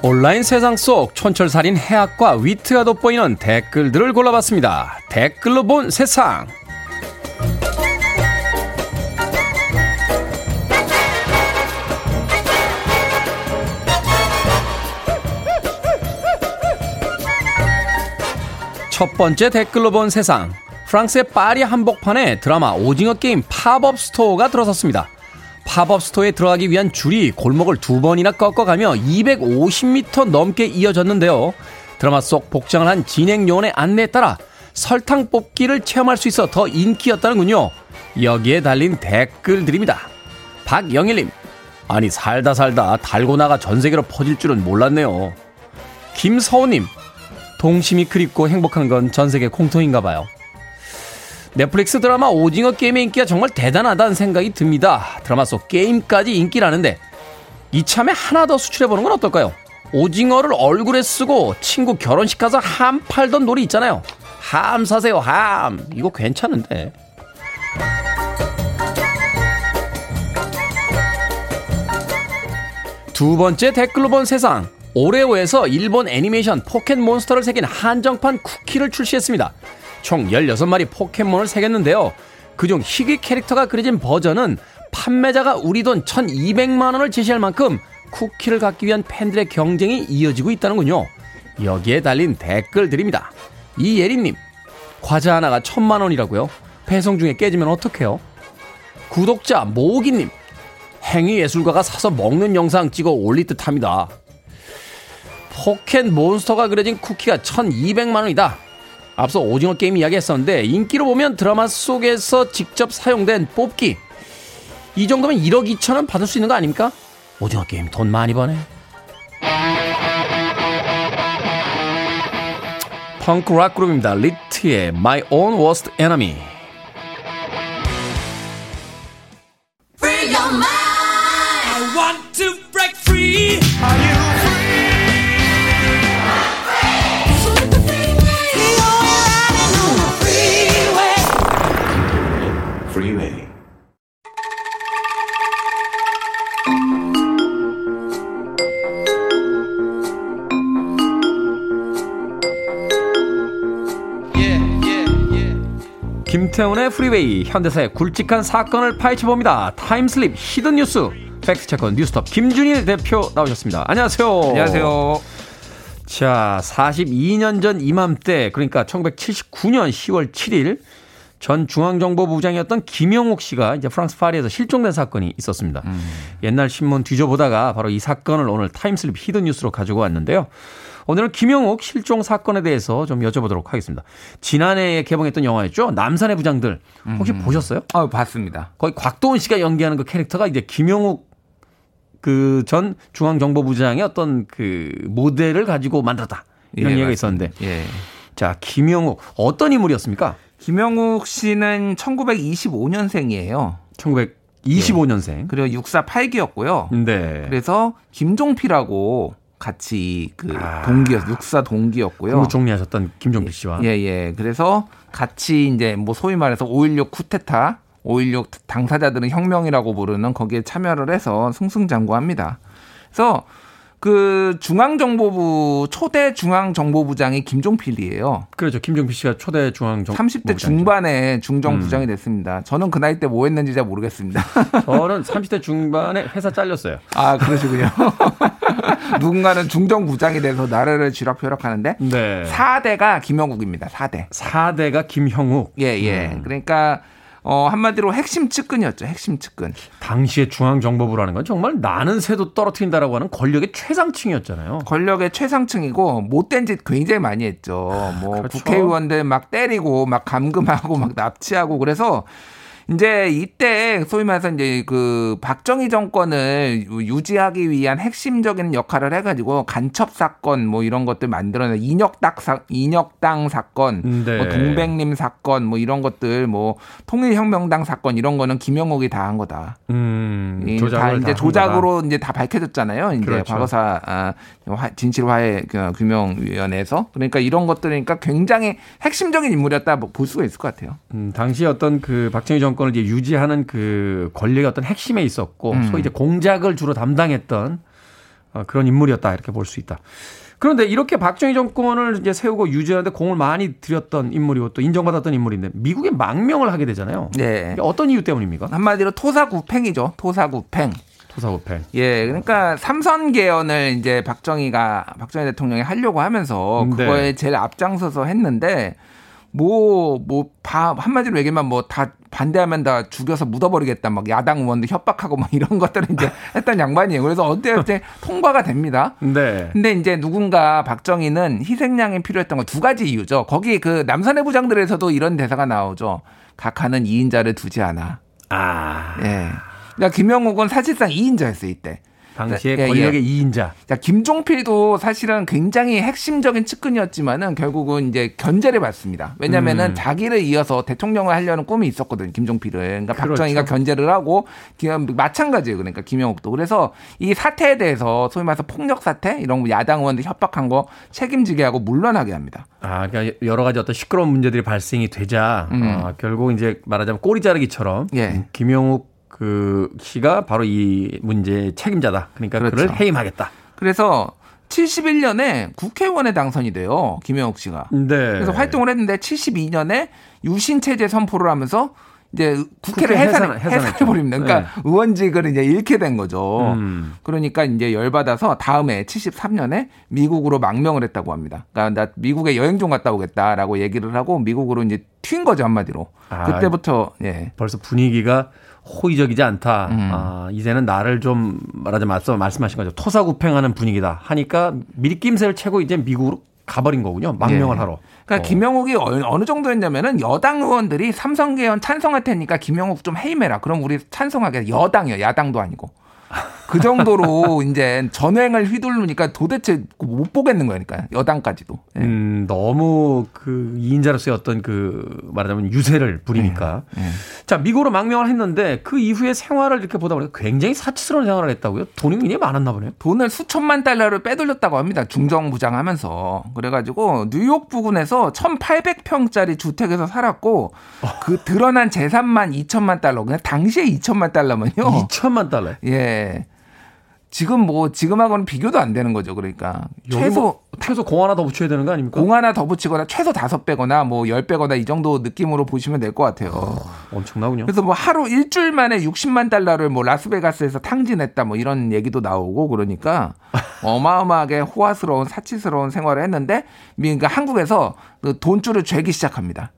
온라인 세상 속 촌철살인 해학과 위트가 돋보이는 댓글들을 골라봤습니다. 댓글로 본 세상. 첫 번째 댓글로 본 세상. 프랑스의 파리 한복판에 드라마 오징어 게임 팝업 스토어가 들어섰습니다. 팝업 스토어에 들어가기 위한 줄이 골목을 두 번이나 꺾어가며 250m 넘게 이어졌는데요. 드라마 속 복장을 한 진행 요원의 안내에 따라 설탕 뽑기를 체험할 수 있어 더 인기였다는군요. 여기에 달린 댓글들입니다. 박영일님, 아니 살다 살다 달고나가 전 세계로 퍼질 줄은 몰랐네요. 김서우님, 동심이 그립고 행복한 건 전 세계 공통인가 봐요. 넷플릭스 드라마 오징어 게임의 인기가 정말 대단하다는 생각이 듭니다. 드라마 속 게임까지 인기라는데 이참에 하나 더 수출해보는 건 어떨까요? 오징어를 얼굴에 쓰고 친구 결혼식 가서 함 팔던 놀이 있잖아요. 함 사세요, 함. 이거 괜찮은데. 두 번째 댓글로 본 세상. 오레오에서 일본 애니메이션 포켓몬스터를 새긴 한정판 쿠키를 출시했습니다. 총 16마리 포켓몬을 새겼는데요. 그중 희귀 캐릭터가 그려진 버전은 판매자가 우리 돈 1200만원을 제시할 만큼 쿠키를 갖기 위한 팬들의 경쟁이 이어지고 있다는군요. 여기에 달린 댓글들입니다. 이예린님, 과자 하나가 천만 원이라고요? 배송 중에 깨지면 어떡해요? 구독자 모기님, 행위예술가가 사서 먹는 영상 찍어 올릴 듯 합니다. 포켓 몬스터가 그려진 쿠키가 1200만원이다. 앞서 오징어 게임 이야기 했었는데 인기로 보면 드라마 속에서 직접 사용된 뽑기 이 정도면 1억 2천 원 받을 수 있는 거 아닙니까? 오징어 게임 돈 많이 버네. 펑크 락 그룹입니다. 리트의 My Own Worst Enemy. 김태훈의 프리웨이 현대사의 굵직한 사건을 파헤쳐봅니다. time slip hidden 뉴스 fact checker 뉴스톱 김준일 대표 나오셨습니다. 안녕하세요. 안녕하세요. 자, 42년 전 이맘때 그러니까 1979년 10월 7일 전 중앙정보부장이었던 김형욱 씨가 이제 프랑스 파리에서 실종된 사건이 있었습니다. 음. 옛날 신문 뒤져보다가 바로 이 사건을 오늘 time slip hidden 뉴스로 가지고 왔는데요. 오늘은 김형욱 실종 사건에 대해서 좀 여쭤보도록 하겠습니다. 지난해에 개봉했던 영화였죠. 남산의 부장들 혹시 음. 보셨어요? 아, 봤습니다. 거기 곽도원 씨가 연기하는 그 캐릭터가 이제 김영욱 그전 중앙정보부장의 어떤 그 모델을 가지고 만들었다 이런 예, 얘기가 있었는데. 예. 자, 김영욱 어떤 인물이었습니까? 김영욱 씨는 1925년생이에요. 1925년생. 예. 그리고 육사 8기였고요. 네. 그래서 김종필하고 같이 그 아. 동기였 육사 동기였고요. 국무 총리하셨던 김종필 씨와. 예, 예. 그래서 같이 이제 뭐 소위 말해서 5.16 쿠데타, 5.16 당사자들은 혁명이라고 부르는 거기에 참여를 해서 승승장구합니다. 그래서 그 중앙정보부 초대 중앙정보부장이 김종필이에요. 그렇죠. 김종필 씨가 초대 중앙정 30대 중반에 중정부장이 음. 됐습니다. 저는 그 나이 때 뭐 했는지 잘 모르겠습니다. [laughs] 저는 30대 중반에 회사 잘렸어요. 아, 그러시군요. [laughs] 누군가는 중정부장이 돼서 나라를 쥐락펴락하는데 네. 4대가 김영욱입니다. 4대. 4대가 김형욱. 예, 예. 음. 그러니까 어, 한마디로 핵심 측근이었죠. 핵심 측근. 당시에 중앙정보부라는 건 정말 나는 새도 떨어뜨린다라고 하는 권력의 최상층이었잖아요. 권력의 최상층이고 못된 짓 굉장히 많이 했죠. 뭐 그렇죠. 국회의원들 막 때리고 막 감금하고 막 납치하고 그래서 이제 이때 소위 말해서 이제 그 박정희 정권을 유지하기 위한 핵심적인 역할을 해가지고 간첩 사건 뭐 이런 것들 만들어내 인혁당 사 인혁당 사건, 네. 뭐 동백림 사건 뭐 이런 것들 뭐 통일혁명당 사건 이런 거는 김영옥이 다 한 거다. 음, 다다 이제 한 조작으로 이제 다 밝혀졌잖아요. 이제 그렇죠. 과거사 아, 화- 진실화해 그 규명위원회에서 그러니까 이런 것들이니까 굉장히 핵심적인 인물이었다 뭐볼 수가 있을 것 같아요. 음, 당시 어떤 그 박정희 정권 을 이제 유지하는 그 권력의 어떤 핵심에 있었고 음. 소위 이제 공작을 주로 담당했던 어, 그런 인물이었다 이렇게 볼 수 있다. 그런데 이렇게 박정희 정권을 이제 세우고 유지하는데 공을 많이 들였던 인물이고 또 인정받았던 인물인데 미국에 망명을 하게 되잖아요. 네. 어떤 이유 때문입니까? 한마디로 토사구팽이죠. 토사구팽. 토사구팽. 예, 그러니까 삼선 개헌을 이제 박정희가 박정희 대통령이 하려고 하면서 네. 그거에 제일 앞장서서 했는데 뭐뭐 한마디로 얘기하면 뭐 다 반대하면 다 죽여서 묻어버리겠다 막 야당 의원들 협박하고 막 이런 것들을 이제 [laughs] 했던 양반이에요. 그래서 어때 어때 통과가 됩니다. 네. 근데 이제 누군가 박정희는 희생양이 필요했던 건두 가지 이유죠. 거기 그 남산의 부장들에서도 이런 대사가 나오죠. 각하는 2인자를 두지 않아. 아, 예. 그러니까 김영욱은 사실상 2인자였어요, 이때. 당시에 예, 예. 권력의 이인자 자, 김종필도 사실은 굉장히 핵심적인 측근이었지만은 결국은 이제 견제를 받습니다. 왜냐면은 음. 자기를 이어서 대통령을 하려는 꿈이 있었거든, 김종필은. 그러니까 그렇죠. 박정희가 견제를 하고, 기- 마찬가지예요. 그러니까 김영욱도. 그래서 이 사태에 대해서 소위 말해서 폭력 사태, 이런 거 야당 의원들 협박한 거 책임지게 하고 물러나게 합니다. 아, 그러니까 여러 가지 어떤 시끄러운 문제들이 발생이 되자 어, 결국 이제 말하자면 꼬리 자르기처럼 음. 예. 음, 김용욱 그 씨가 바로 이 문제의 책임자다. 그러니까 그를 그렇죠. 해임하겠다. 그래서 71년에 국회의원에 당선이 돼요. 김영욱 씨가. 네. 그래서 활동을 했는데 72년에 유신 체제 선포를 하면서 이제 국회를 국회 해산, 해산- 해산했죠. 해산해버립니다. 그러니까 의원직을 이제 잃게 된 거죠. 음. 그러니까 이제 열받아서 다음에 73년에 미국으로 망명을 했다고 합니다. 그러니까 나 미국에 여행 좀 갔다 오겠다라고 얘기를 하고 미국으로 이제 튄 거죠 한마디로. 아. 그때부터 예. 벌써 분위기가 호의적이지 않다. 음. 아, 이제는 나를 좀 말하자면 앞서 말씀하신 거죠. 토사구팽하는 분위기다. 하니까 밀김새를 채고 이제 미국으로 가버린 거군요. 망명을 예. 하러. 그러니까 어. 김영욱이 어느 어느 정도였냐면은 여당 의원들이 삼성 개헌 찬성할 테니까 김영욱 좀 해임해라. 그럼 우리 찬성하게 여당이요, 야당도 아니고. 그 정도로 [laughs] 이제 전횡을 휘두르니까 도대체 못 보겠는 거니까 여당까지도. 예. 음, 너무 그 2인자로서의 어떤 그 말하자면 유세를 부리니까. 예. 자, 미국으로 망명을 했는데 그 이후에 생활을 이렇게 보다 보니까 굉장히 사치스러운 생활을 했다고요? 돈이 굉장히 많았나 보네요. 돈을 수천만 달러를 빼돌렸다고 합니다. 중정부장 하면서. 그래가지고 뉴욕 부근에서 1,800평짜리 주택에서 살았고 그 드러난 재산만 2천만 달러. 그냥 당시에 2천만 달러면요. 2천만 달러. 예. 지금 뭐 지금하고는 비교도 안 되는 거죠. 그러니까 여기 최소 뭐 최소 공 하나 더 붙여야 되는 거 아닙니까? 공 하나 더 붙이거나 최소 다섯 배거나 뭐 열 배거나 이 정도 느낌으로 보시면 될 것 같아요. 엄청나군요. 그래서 뭐 하루 일주일 만에 60만 달러를 뭐 라스베가스에서 탕진했다 뭐 이런 얘기도 나오고 그러니까 [laughs] 어마어마하게 호화스러운 사치스러운 생활을 했는데 그러니까 한국에서 그 돈줄을 죄기 시작합니다.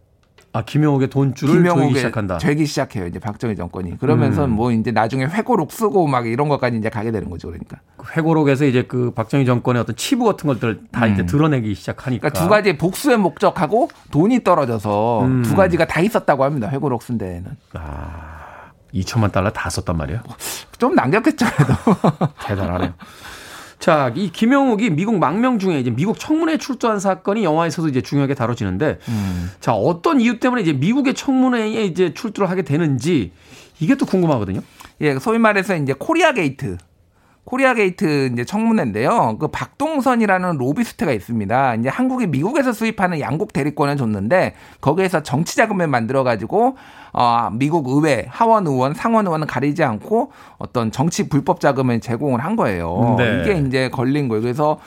아, 김영욱의 돈줄을 조이기 김영욱에 시작한다. 죄기 시작해요. 이제 박정희 정권이. 그러면서 음. 뭐 이제 나중에 회고록 쓰고 막 이런 것까지 이제 가게 되는 거죠. 그러니까. 그 회고록에서 이제 그 박정희 정권의 어떤 치부 같은 것들 다 이제 드러내기 시작하니까. 음. 그러니까 두 가지 복수의 목적하고 돈이 떨어져서 음. 두 가지가 다 있었다고 합니다. 회고록 쓴 데에는. 2천만 달러 다 썼단 말이에요. 좀 남겼겠죠. 그래도. [laughs] 대단하네요. 자, 이 김영욱이 미국 망명 중에 이제 미국 청문회에 출두한 사건이 영화에서도 이제 중요하게 다뤄지는데, 자, 어떤 이유 때문에 이제 미국의 청문회에 이제 출두를 하게 되는지 이게 또 궁금하거든요. 예, 소위 말해서 이제 코리아 게이트. 코리아 게이트 이제 청문회인데요. 그 박동선이라는 로비스트가 있습니다. 이제 한국이 미국에서 수입하는 양곡 대리권을 줬는데 거기에서 정치 자금을 만들어 가지고 어 미국 의회 하원 의원, 상원 의원은 가리지 않고 어떤 정치 불법 자금을 제공을 한 거예요. 네. 이게 이제 걸린 거예요. 그래서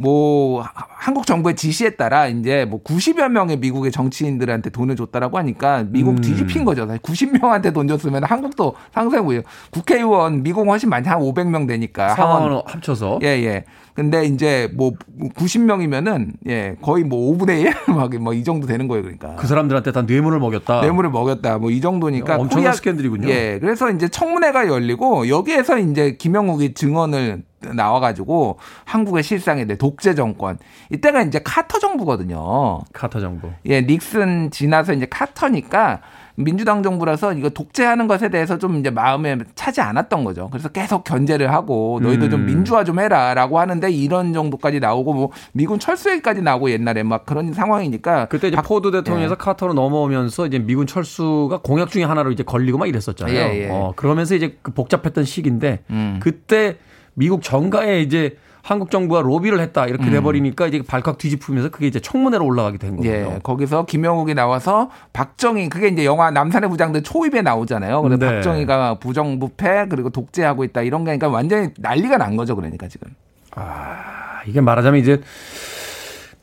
뭐 하- 한국 정부의 지시에 따라 이제 뭐 90여 명의 미국의 정치인들한테 돈을 줬다라고 하니까 미국 음. 뒤집힌 거죠. 사실 90명한테 돈 줬으면 한국도 상세고요. 국회의원 미국 훨씬 많이 한 500명 되니까 하원 합쳐서. 예, 예. 근데 이제 뭐 90명이면은 예, 거의 뭐 5분의 1? [laughs] 막뭐이 정도 되는 거예요, 그러니까. 그 사람들한테 다 뇌물을 먹였다. 뇌물을 먹였다. 뭐 이 정도니까 엄청난 스캔들이군요. 예. 그래서 이제 청문회가 열리고 여기에서 이제 김영욱이 증언을 나와 가지고 한국의 실상에 대해 독재 정권. 이때가 이제 카터 정부거든요. 카터 정부. 예, 닉슨 지나서 이제 카터니까 민주당 정부라서 이거 독재하는 것에 대해서 좀 이제 마음에 차지 않았던 거죠. 그래서 계속 견제를 하고 너희들 좀 음. 민주화 좀 해라라고 하는데 이런 정도까지 나오고 뭐 미군 철수 얘기까지 나오고 옛날에 막 그런 상황이니까 그때 이제 박- 포드 대통령에서 예. 카터로 넘어오면서 이제 미군 철수가 공약 중에 하나로 이제 걸리고 막 이랬었잖아요. 예, 예. 어, 그러면서 이제 그 복잡했던 시기인데 음. 그때 미국 정가에 이제 한국 정부가 로비를 했다 이렇게 돼버리니까 이제 발칵 뒤집으면서 그게 이제 청문회로 올라가게 된 거고요. 예, 거기서 김영욱이 나와서 박정희 그게 이제 영화 남산의 부장들 초입에 나오잖아요. 그래서 네. 박정희가 부정부패 그리고 독재하고 있다 이런 게 그러니까 완전히 난리가 난 거죠. 그러니까 지금. 아, 이게 말하자면 이제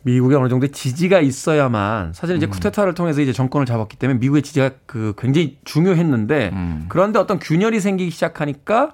미국에 어느 정도의 지지가 있어야만 사실 음. 이제 쿠데타를 통해서 이제 정권을 잡았기 때문에 미국의 지지가 그 굉장히 중요했는데 음. 그런데 어떤 균열이 생기기 시작하니까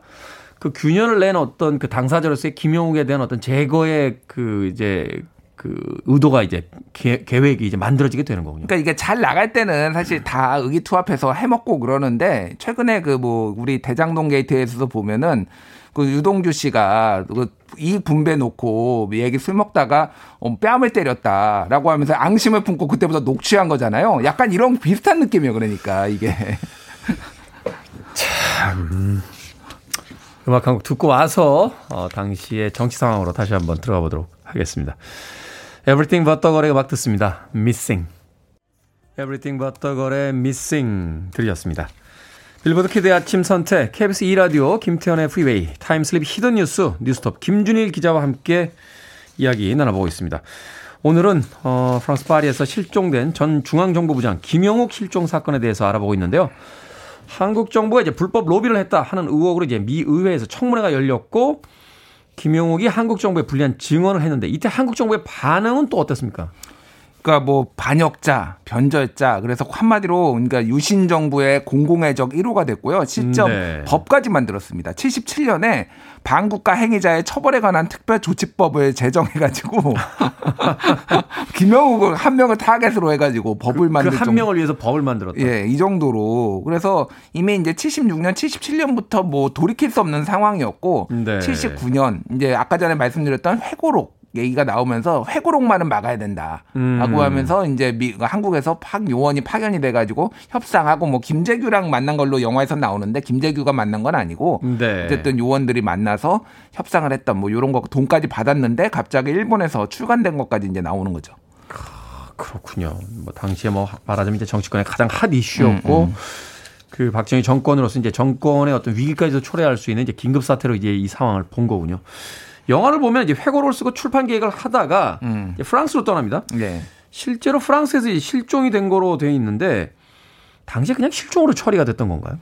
그 균열을 낸 어떤 그 당사자로서의 김용욱에 대한 어떤 제거의 그 이제 그 의도가 이제 계, 계획이 이제 만들어지게 되는 거군요. 그러니까 이게 잘 나갈 때는 사실 다 의기투합해서 해먹고 그러는데 최근에 그 뭐 우리 대장동 게이트에서도 보면은 그 유동규 씨가 그 이익 분배 놓고 얘기 술 먹다가 어, 뺨을 때렸다라고 하면서 앙심을 품고 그때부터 녹취한 거잖아요. 약간 이런 비슷한 느낌이에요. 그러니까 이게 [laughs] 음악 한 곡 듣고 와서 어, 당시의 정치 상황으로 다시 한번 들어가 보도록 하겠습니다. Everything But The Girl의 음악 듣습니다. Missing. Everything But The Girl의 Missing 들으셨습니다. 빌보드 키드의 아침 선택, KBS 2라디오, 김태훈의 프리웨이, time slip hidden 뉴스, 뉴스톱 김준일 기자와 함께 이야기 나눠보고 있습니다. 오늘은 어, 프랑스 파리에서 실종된 전 중앙정보부장 김형욱 실종 사건에 대해서 알아보고 있는데요. 한국 정부가 이제 불법 로비를 했다 하는 의혹으로 이제 미 의회에서 청문회가 열렸고 김용욱이 한국 정부에 불리한 증언을 했는데 이때 한국 정부의 반응은 또 어땠습니까? 그러니까 뭐 반역자, 변절자 그래서 한마디로 그러니까 유신 정부의 공공의적 1호가 됐고요. 실제 네. 법까지 만들었습니다. 77년에 반국가 행위자의 처벌에 관한 특별조치법을 제정해가지고 [laughs] [laughs] 김영욱을 한 명을 타겟으로 해가지고 법을 만들 그한 정도- 명을 위해서 법을 만들었다. 예, 이 정도로. 그래서 이미 이제 76년, 77년부터 뭐 돌이킬 수 없는 상황이었고, 네. 79년, 이제 아까 전에 말씀드렸던 회고록 얘기가 나오면서 회고록만은 막아야 된다. 음. 라고 하면서 이제 미, 한국에서 박 요원이 파견이 돼가지고 협상하고 뭐 김재규랑 만난 걸로 영화에서 나오는데 김재규가 만난 건 아니고 네. 어쨌든 요원들이 만나서 협상을 했던 뭐 이런 거 돈까지 받았는데 갑자기 일본에서 출간된 것까지 이제 나오는 거죠. 그렇군요. 뭐 당시에 뭐 말하자면 이제 정치권의 가장 핫 이슈였고 그 박정희 정권으로서 이제 정권의 어떤 위기까지도 초래할 수 있는 이제 긴급 사태로 이제 이 상황을 본 거군요. 영화를 보면 이제 회고를 쓰고 출판 계획을 하다가 음. 프랑스로 떠납니다. 네. 실제로 프랑스에서 실종이 된 거로 돼 있는데 당시에 그냥 실종으로 처리가 됐던 건가요?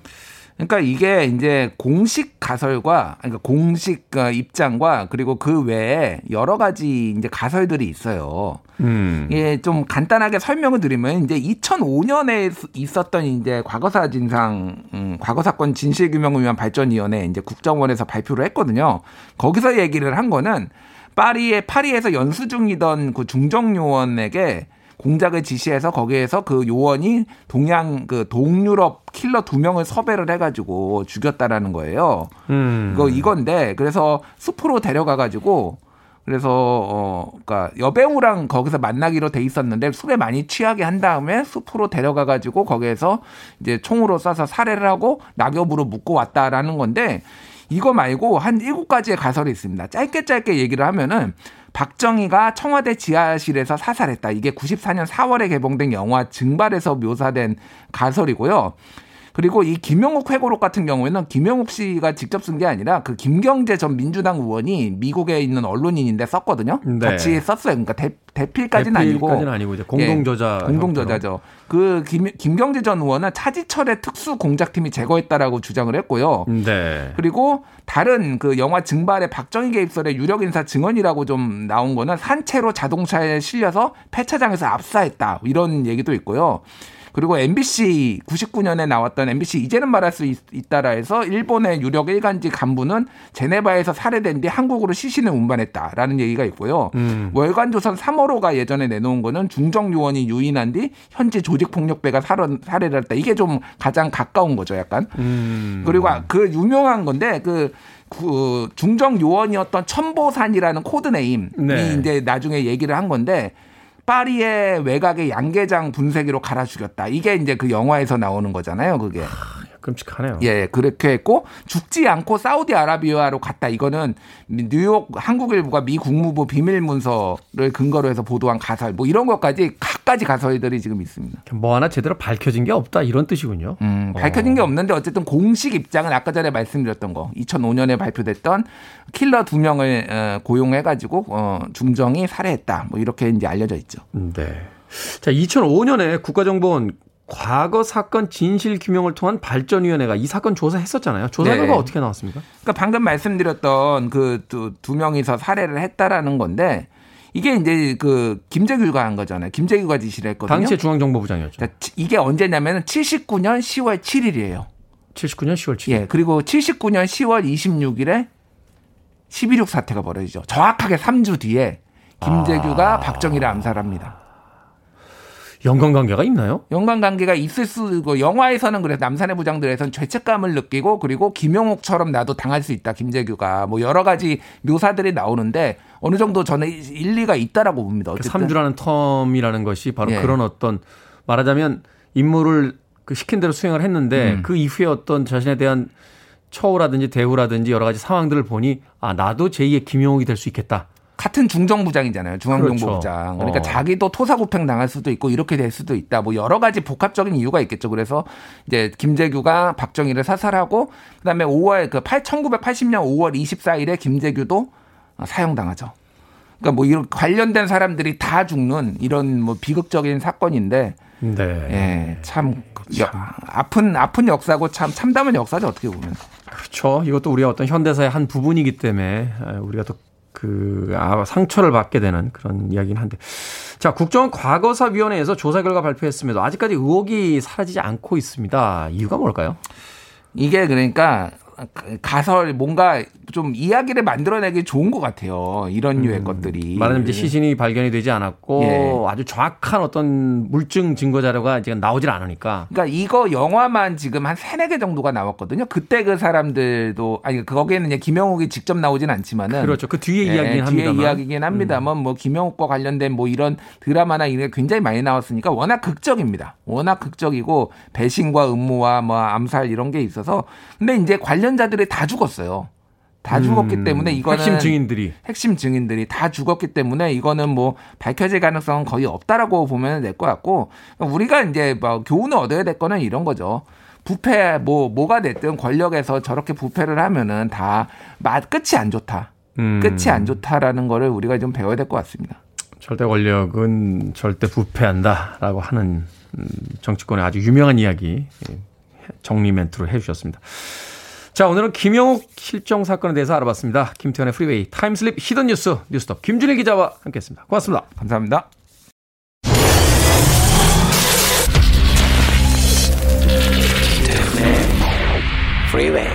그러니까 이게 이제 공식 가설과 그러니까 공식 어, 입장과 그리고 그 외에 여러 가지 이제 가설들이 있어요. 음. 예, 좀 간단하게 설명을 드리면 이제 2005년에 있었던 이제 과거사 진상, 음, 과거 사건 진실 규명을 위한 발전 위원회 이제 국정원에서 발표를 했거든요. 거기서 얘기를 한 거는 파리에 파리에서 연수 중이던 그 중정 요원에게 공작을 지시해서 거기에서 그 요원이 동양 그 동유럽 킬러 두 명을 섭외를 해가지고 죽였다라는 거예요. 음. 이거 이건데 그래서 숲으로 데려가 가지고 그래서 어 그러니까 여배우랑 거기서 만나기로 돼 있었는데 술에 많이 취하게 한 다음에 숲으로 데려가 가지고 거기에서 이제 총으로 쏴서 살해를 하고 낙엽으로 묶고 왔다라는 건데 이거 말고 한 일곱 가지의 가설이 있습니다. 짧게 짧게 얘기를 하면은 박정희가 청와대 지하실에서 사살했다. 이게 94년 4월에 개봉된 영화 증발에서 묘사된 가설이고요. 그리고 이 김영욱 회고록 같은 경우에는 김영욱 씨가 직접 쓴 게 아니라 그 김경재 전 민주당 의원이 미국에 있는 언론인인데 썼거든요. 네. 같이 썼어요. 그러니까 대, 대필까지는 아니고 대필까지는 아니고 이제 공동 저자 예, 공동 저자죠. 그 김, 김경재 전 의원은 차지철의 특수 공작팀이 제거했다라고 주장을 했고요. 네. 그리고 다른 그 영화 증발의 박정희 개입설의 유력 인사 증언이라고 좀 나온 거는 산채로 자동차에 실려서 폐차장에서 압사했다 이런 얘기도 있고요. 그리고 MBC 99년에 나왔던 MBC 이제는 말할 수 있, 다라 해서 일본의 유력 일간지 간부는 제네바에서 살해된 뒤 한국으로 시신을 운반했다라는 얘기가 있고요. 음. 월간조선 3월호가 예전에 내놓은 거는 중정 요원이 유인한 뒤 현지 조직 폭력배가 살해- 살해를 했다. 이게 좀 가장 가까운 거죠, 약간. 음. 그리고 아- 그 유명한 건데 그, 그 중정 요원이었던 천보산이라는 코드네임이 네. 이제 나중에 얘기를 한 건데 파리의 외곽의 양계장 분쇄기로 갈아 죽였다. 이게 이제 그 영화에서 나오는 거잖아요. 그게. 끔찍하네요. 예, 그렇게 했고 죽지 않고 사우디아라비아로 갔다. 이거는 뉴욕 한국일보가 미 국무부 비밀 문서를 근거로 해서 보도한 가설 뭐 이런 것까지 갖가지 가설들이 지금 있습니다. 뭐 하나 제대로 밝혀진 게 없다 이런 뜻이군요. 음, 밝혀진 게 없는데 어쨌든 공식 입장은 아까 전에 말씀드렸던 거 2005년에 발표됐던 킬러 두 명을 어, 고용해 가지고 어, 중정이 살해했다. 뭐 이렇게 이제 알려져 있죠. 네. 자, 2005년에 국가정보원 과거 사건 진실 규명을 통한 발전위원회가 이 사건 조사했었잖아요. 조사 네. 결과 어떻게 나왔습니까? 그러니까 방금 말씀드렸던 그두 두 명이서 살해를 했다라는 건데 이게 이제 그 김재규가 한 거잖아요. 김재규가 지시를 했거든요. 당시에 중앙정보부장이었죠. 그러니까 치- 이게 언제냐면은 79년 10월 7일이에요. 79년 10월 7일. 예. 그리고 79년 10월 26일에 11.6 사태가 벌어지죠. 정확하게 3주 뒤에 김재규가 아. 박정희를 암살합니다. 연관관계가 있나요? 연관관계가 있을 수고 영화에서는 그래서 남산의 부장들에서는 죄책감을 느끼고 그리고 김용옥처럼 나도 당할 수 있다 김재규가 뭐 여러 가지 묘사들이 나오는데 어느 정도 저는 일리가 있다라고 봅니다. 그 어쨌든 3주라는 텀이라는 것이 바로 예. 그런 어떤 말하자면 임무를 그 시킨 대로 수행을 했는데 음. 그 이후에 어떤 자신에 대한 처우라든지 대우라든지 여러 가지 상황들을 보니 아 나도 제2의 김용옥이 될 수 있겠다. 같은 중정부장이잖아요. 중앙정보부장. 그렇죠. 그러니까 어. 자기도 토사구팽 당할 수도 있고 이렇게 될 수도 있다. 뭐 여러 가지 복합적인 이유가 있겠죠. 그래서 이제 김재규가 박정희를 사살하고 그다음에 5월 그 8, 1980년 5월 24일에 김재규도 사형당하죠. 그러니까 뭐 이런 관련된 사람들이 다 죽는 이런 뭐 비극적인 사건인데 네. 예, 참 여- 아픈 아픈 역사고 참 참담한 역사죠 어떻게 보면. 그렇죠. 이것도 우리가 어떤 현대사의 한 부분이기 때문에 아, 우리가 또 그 아, 상처를 받게 되는 그런 이야기긴 한데. 자, 국정과거사위원회에서 조사 결과 발표했음에도 아직까지 의혹이 사라지지 않고 있습니다. 이유가 뭘까요? 이게 그러니까 가설 뭔가 좀 이야기를 만들어내기 좋은 것 같아요. 이런 류의 것들이. 말하자면 이제 시신이 발견이 되지 않았고 예. 아주 정확한 어떤 물증 증거 자료가 지금 나오질 않으니까 그러니까 이거 영화만 지금 한 세네 개 정도가 나왔거든요. 그때 그 사람들도 아니 거기에는 이제 김영욱이 직접 나오진 않지만은 그렇죠. 그 뒤에 예, 이야기긴 뒤에 합니다만. 음. 이야기긴 합니다만 뭐 김영욱과 관련된 뭐 이런 드라마나 이런 게 굉장히 많이 나왔으니까 워낙 극적입니다. 워낙 극적이고 배신과 음모와 뭐 암살 이런 게 있어서 근데 이제 관련 자들이 다 죽었어요. 다 죽었기 음, 때문에 이거는 핵심 증인들이 핵심 증인들이 다 죽었기 때문에 이거는 뭐 밝혀질 가능성은 거의 없다라고 보면 될 것 같고 우리가 이제 뭐 교훈을 얻어야 될 거는 이런 거죠. 부패 뭐 뭐가 됐든 권력에서 저렇게 부패를 하면은 다 맛 끝이 안 좋다. 음, 끝이 안 좋다라는 거를 우리가 좀 배워야 될 것 같습니다. 절대 권력은 절대 부패한다라고 하는 음, 정치권의 아주 유명한 이야기 예, 정리 멘트로 해주셨습니다. 자 오늘은 김형욱 실종 사건에 대해서 알아봤습니다. 김태훈의 프리웨이 time slip hidden 뉴스 뉴스톱 김준일 기자와 함께했습니다. 고맙습니다. 감사합니다. Freeway.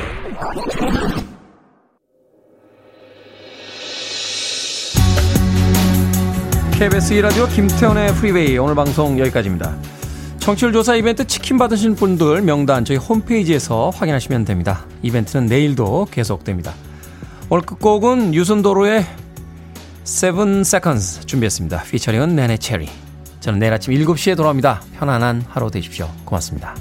KBS 2라디오 김태훈의 프리웨이 오늘 방송 여기까지입니다. 청취율 조사 이벤트 치킨 받으신 분들 명단 저희 홈페이지에서 확인하시면 됩니다. 이벤트는 내일도 계속됩니다. 오늘 끝곡은 유순도로의 7 Seconds 준비했습니다. 피처링은 네네 체리. 저는 내일 아침 7시에 돌아옵니다. 편안한 하루 되십시오. 고맙습니다.